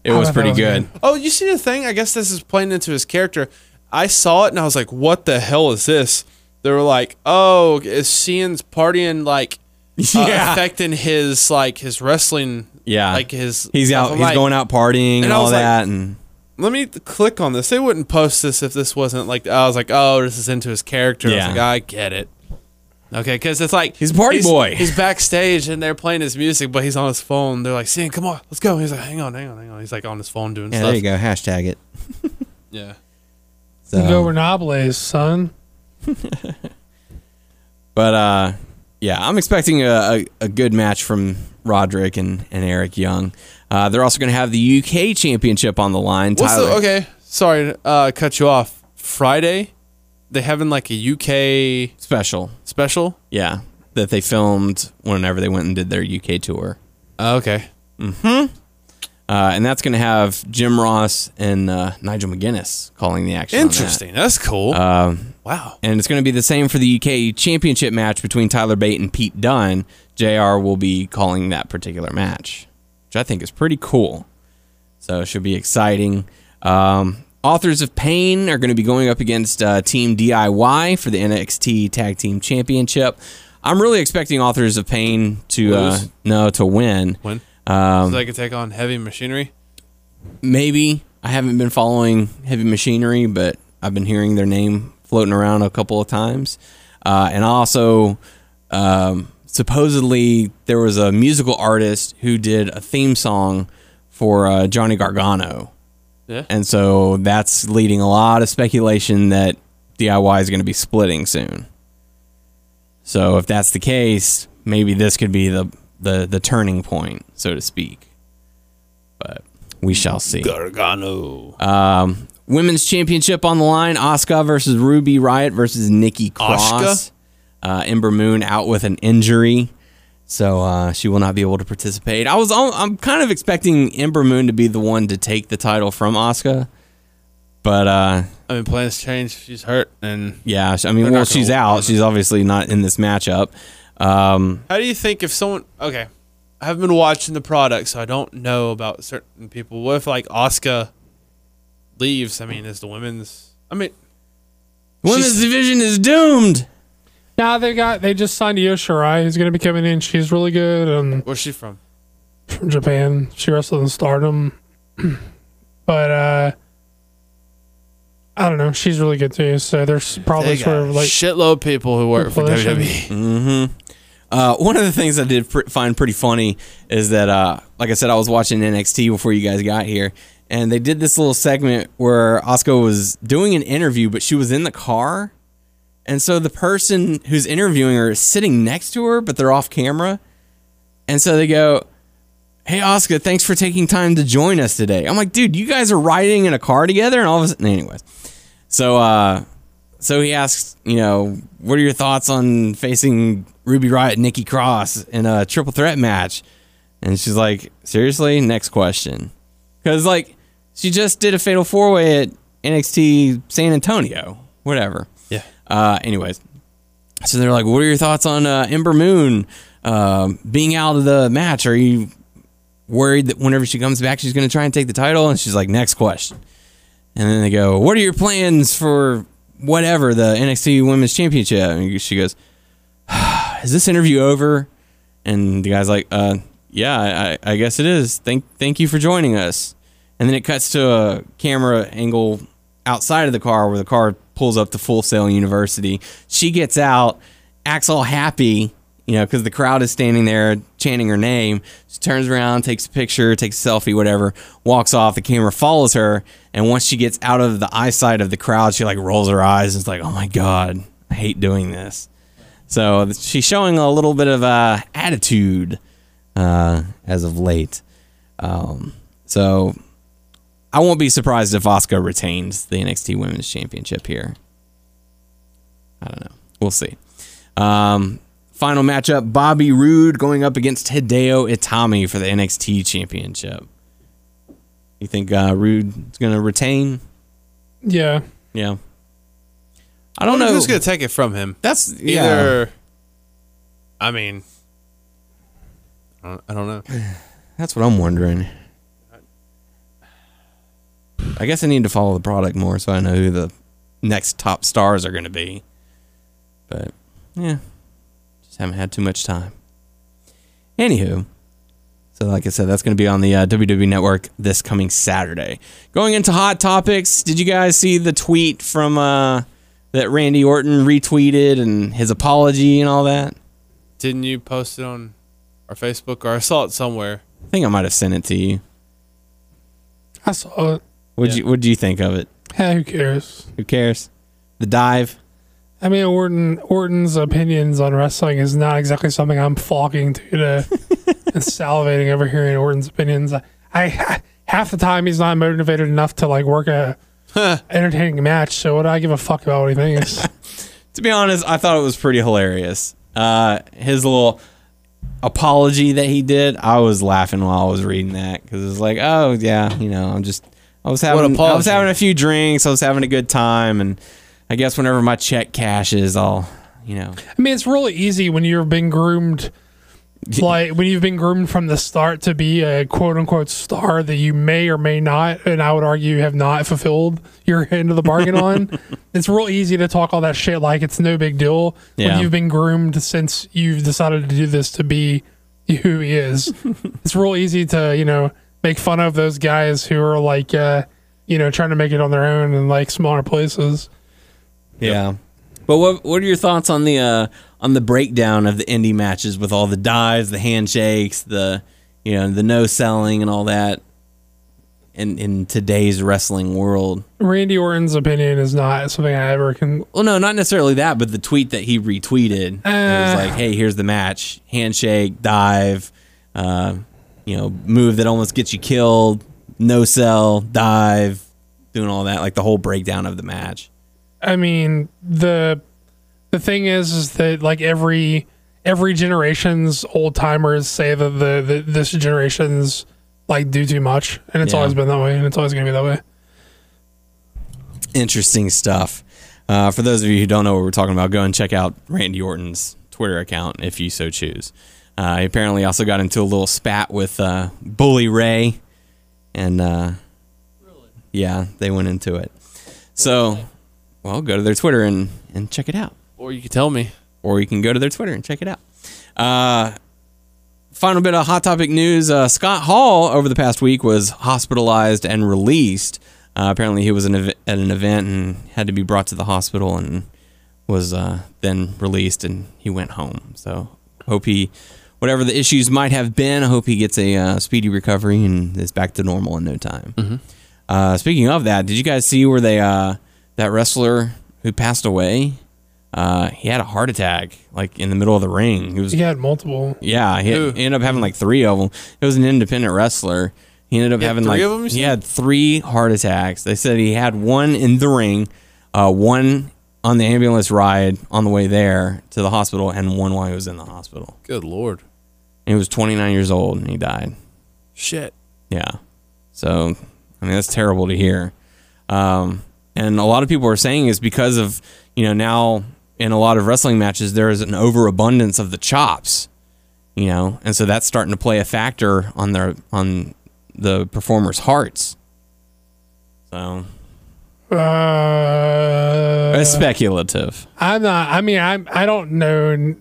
It I was bet pretty that was good. Oh, you see the thing? I guess this is playing into his character. I saw it and I was like, "What the hell is this?" They were like, "Oh, is Cien's partying like uh, Yeah. affecting his like his wrestling? Yeah, like his he's out. He's like, going out partying and, and all was like- that. and Let me click on this. They wouldn't post this if this wasn't like. I was like, "Oh, this is into his character." I Yeah. was like, "I get it." Okay, because it's like He's a party boy. He's backstage and they're playing his music, but he's on his phone. They're like, "Cien, come on, let's go." He's like, "Hang on, hang on, hang on." He's like on his phone doing yeah, stuff. there you go. Hashtag it. Yeah. So, Go Renables, son. But uh, yeah, I'm expecting a, a, a good match from Roderick and, and Eric Young. Uh, they're also going to have the UK Championship on the line. What's Tyler, the okay? Sorry, to, uh, cut you off. Friday, they having like a UK special. special. Yeah, that they filmed whenever they went and did their UK tour. Oh, okay. Uh, and that's going to have Jim Ross and uh, Nigel McGuinness calling the action. on that. Interesting. That's cool. Um, wow. and it's going to be the same for the UK Championship match between Tyler Bate and Pete Dunne. JR will be calling that particular match, which I think is pretty cool. So it should be exciting. Um, Authors of Pain are going to be going up against uh, Team DIY for the NXT Tag Team Championship. I'm really expecting Authors of Pain to uh, no to win. When? Um, so they could take on heavy machinery. maybe I haven't been following Heavy Machinery, but I've been hearing their name floating around a couple of times. Uh, and also, um, supposedly there was a musical artist who did a theme song for uh, Johnny Gargano, Yeah. and so that's leading a lot of speculation that DIY is going to be splitting soon. So if that's the case, maybe this could be the the the turning point, so to speak. But we shall see. Gargano. Um, women's championship on the line: Asuka versus Ruby Riot versus Nikki Cross. Asuka? Uh, Ember Moon out with an injury, so uh, she will not be able to participate. I was, al- I'm kind of expecting Ember Moon to be the one to take the title from Asuka, but uh, I mean, plans change. She's hurt. And yeah, I mean, well, she's out. She's obviously not in this matchup. Um, how do you think if someone? Okay, I haven't been watching the product, so I don't know about certain people. What if like Asuka leaves? I mean, is the women's? I mean, women's division is doomed. Now they got they just signed Io Shirai, who's going to be coming in. She's really good and where's she from? from Japan. She wrestled in Stardom, but uh, I don't know. She's really good too. So there's probably They sort of like shitload of people who work for E. Inflation. Uh, one of the things I did pr- find pretty funny is that, uh, like I said, I was watching NXT before you guys got here, and they did this little segment where Asuka was doing an interview, but she was in the car, and so the person who's interviewing her is sitting next to her, but they're off camera, and so they go, "Hey, Asuka, thanks for taking time to join us today." I'm like, "Dude, you guys are riding in a car together," and all of a sudden, anyways, so uh, so he asks, you know, what are your thoughts on facing Ruby Riot Nikki Cross in a triple threat match? And she's like, seriously? Next question. Because, like, she just did a fatal four way at NXT San Antonio. Whatever. Yeah. Uh, anyways, so they're like, what are your thoughts on uh, Ember Moon uh, being out of the match? Are you worried that whenever she comes back, she's going to try and take the title? And she's like, next question. And then they go, "What are your plans for whatever the NXT Women's Championship?" And she goes, "Is this interview over?" And the guy's like, "Uh, yeah, I, I guess it is. Thank, thank you for joining us." And then it cuts to a camera angle outside of the car where the car pulls up to Full Sail University. She gets out, acts all happy, you know, because the crowd is standing there chanting her name. She turns around, takes a picture, takes a selfie, whatever, walks off. The camera follows her, and once she gets out of the eyesight of the crowd, she like rolls her eyes and is like, "Oh my god, I hate doing this." So she's showing a little bit of uh, attitude uh, as of late. Um, so I won't be surprised if Asuka retains the NXT Women's Championship here. I don't know. We'll see. Um, final matchup: Bobby Roode going up against Hideo Itami for the NXT Championship. You think uh, Roode is going to retain? yeah. Yeah. I don't know. Who's gonna take it from him? That's yeah. Either. I mean, I don't, I don't know. That's what I'm wondering. I guess I need to follow the product more so I know who the next top stars are going to be. But yeah, just haven't had too much time. Anywho, so like I said, that's going to be on the uh, WWE Network this coming Saturday. Going into hot topics, did you guys see the tweet from uh, that Randy Orton retweeted and his apology and all that? Didn't you post it on our Facebook or I saw it somewhere? I think I might have sent it to you. I saw it. What Yeah. you What do you think of it? Hey, who cares? Who cares? The dive. I mean, Orton Orton's opinions on wrestling is not exactly something I'm flocking to to and salivating over hearing Orton's opinions. I, I half the time he's not motivated enough to like work a entertaining match. So what do I give a fuck about what he thinks? To be honest, I thought it was pretty hilarious. uh, his little apology that he did, I was laughing while I was reading that because it was like, oh yeah, you know, I'm just I was having I was having a few drinks, I was having a good time, and I guess whenever my check cashes, I'll you know. I mean, it's really easy when you've been groomed, like when you've been groomed from the start to be a quote unquote star that you may or may not, and I would argue have not fulfilled your end of the bargain on. It's real easy to talk all that shit like it's no big deal Yeah. when you've been groomed since you've decided to do this to be who he is. it's real easy to you know make fun of those guys who are like uh, you know trying to make it on their own in like smaller places. Yeah. But what what are your thoughts on the uh, on the breakdown of the indie matches with all the dives, the handshakes, the you know the no selling and all that in in today's wrestling world? Randy Orton's opinion is not something I ever can Well, no, not necessarily that, but the tweet that he retweeted it Uh. was like, "Hey, here's the match: handshake, dive, uh, you know, move that almost gets you killed, no sell, dive, doing all that, like the whole breakdown of the match." I mean the the thing is is that like every every generation's old timers say that the, the this generation's like do too much and it's Yeah. always been that way and it's always gonna be that way. interesting stuff. Uh, for those of you who don't know what we're talking about, go and check out Randy Orton's Twitter account if you so choose. Uh, he apparently also got into a little spat with uh, Bully Ray, and uh, yeah, they went into it. So, well, go to their Twitter and, and check it out, Or you can tell me. or you can go to their Twitter and check it out. Uh, final bit of hot topic news: uh, Scott Hall over the past week was hospitalized and released. Uh, apparently, he was an ev- at an event and had to be brought to the hospital and was uh, then released, and he went home. So, hope he, whatever the issues might have been, I hope he gets a uh, speedy recovery and is back to normal in no time. Uh, speaking of that, did you guys see where they uh, that wrestler who passed away? Uh, he had a heart attack, like in the middle of the ring. He was He had multiple. yeah, he, Who? he ended up having like three of them. It was an independent wrestler. He ended up had having three like of 'em, you he had three heart attacks. They said he had one in the ring, uh, one on the ambulance ride on the way there to the hospital, and one while he was in the hospital. Good lord. And he was 29 years old and he died. Shit. Yeah. So, I mean, that's terrible to hear. Um, and a lot of people are saying is because of, you know, now in a lot of wrestling matches, there is an overabundance of the chops, you know, and so that's starting to play a factor on their, on the performers' hearts. So, Uh, it's speculative. I'm not. I mean, I'm. I don't know.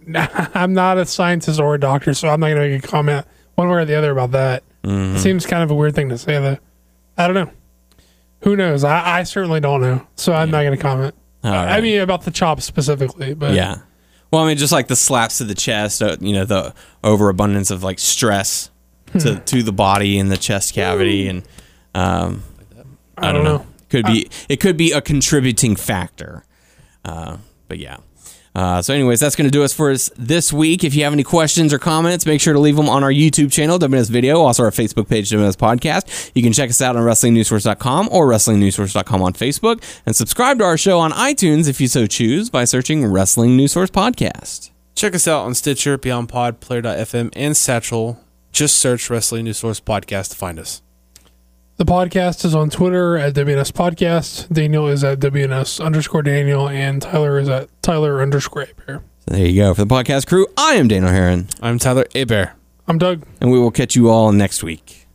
I'm not a scientist or a doctor, so I'm not going to make a comment one way or the other about that. Mm-hmm. It seems kind of a weird thing to say, though. I don't know. Who knows? I, I certainly don't know, so I'm not going to comment. All I right. mean, about the chops specifically, but Yeah. Well, I mean, just like the slaps to the chest, uh, you know, the overabundance of like stress to, to the body and the chest cavity, and um, I, don't know. Could be it could be a contributing factor, uh, but yeah. Uh, so, anyways, that's going to do us for us this week. If you have any questions or comments, make sure to leave them on our YouTube channel, WNS Video, also our Facebook page, WNS Podcast. You can check us out on WrestlingNewsSource.com or WrestlingNewsSource.com on Facebook, and subscribe to our show on iTunes if you so choose by searching Wrestling News Source Podcast. Check us out on Stitcher, Beyond Pod, Player.fm, and Satchel. Just search Wrestling News Source Podcast to find us. The podcast is on Twitter at WNS Podcast. Daniel is at WNS underscore Daniel, and Tyler is at Tyler underscore Bear. There you go. For the podcast crew, I am Daniel Heron, I'm Tyler Abear. I'm Doug. and we will catch you all next week.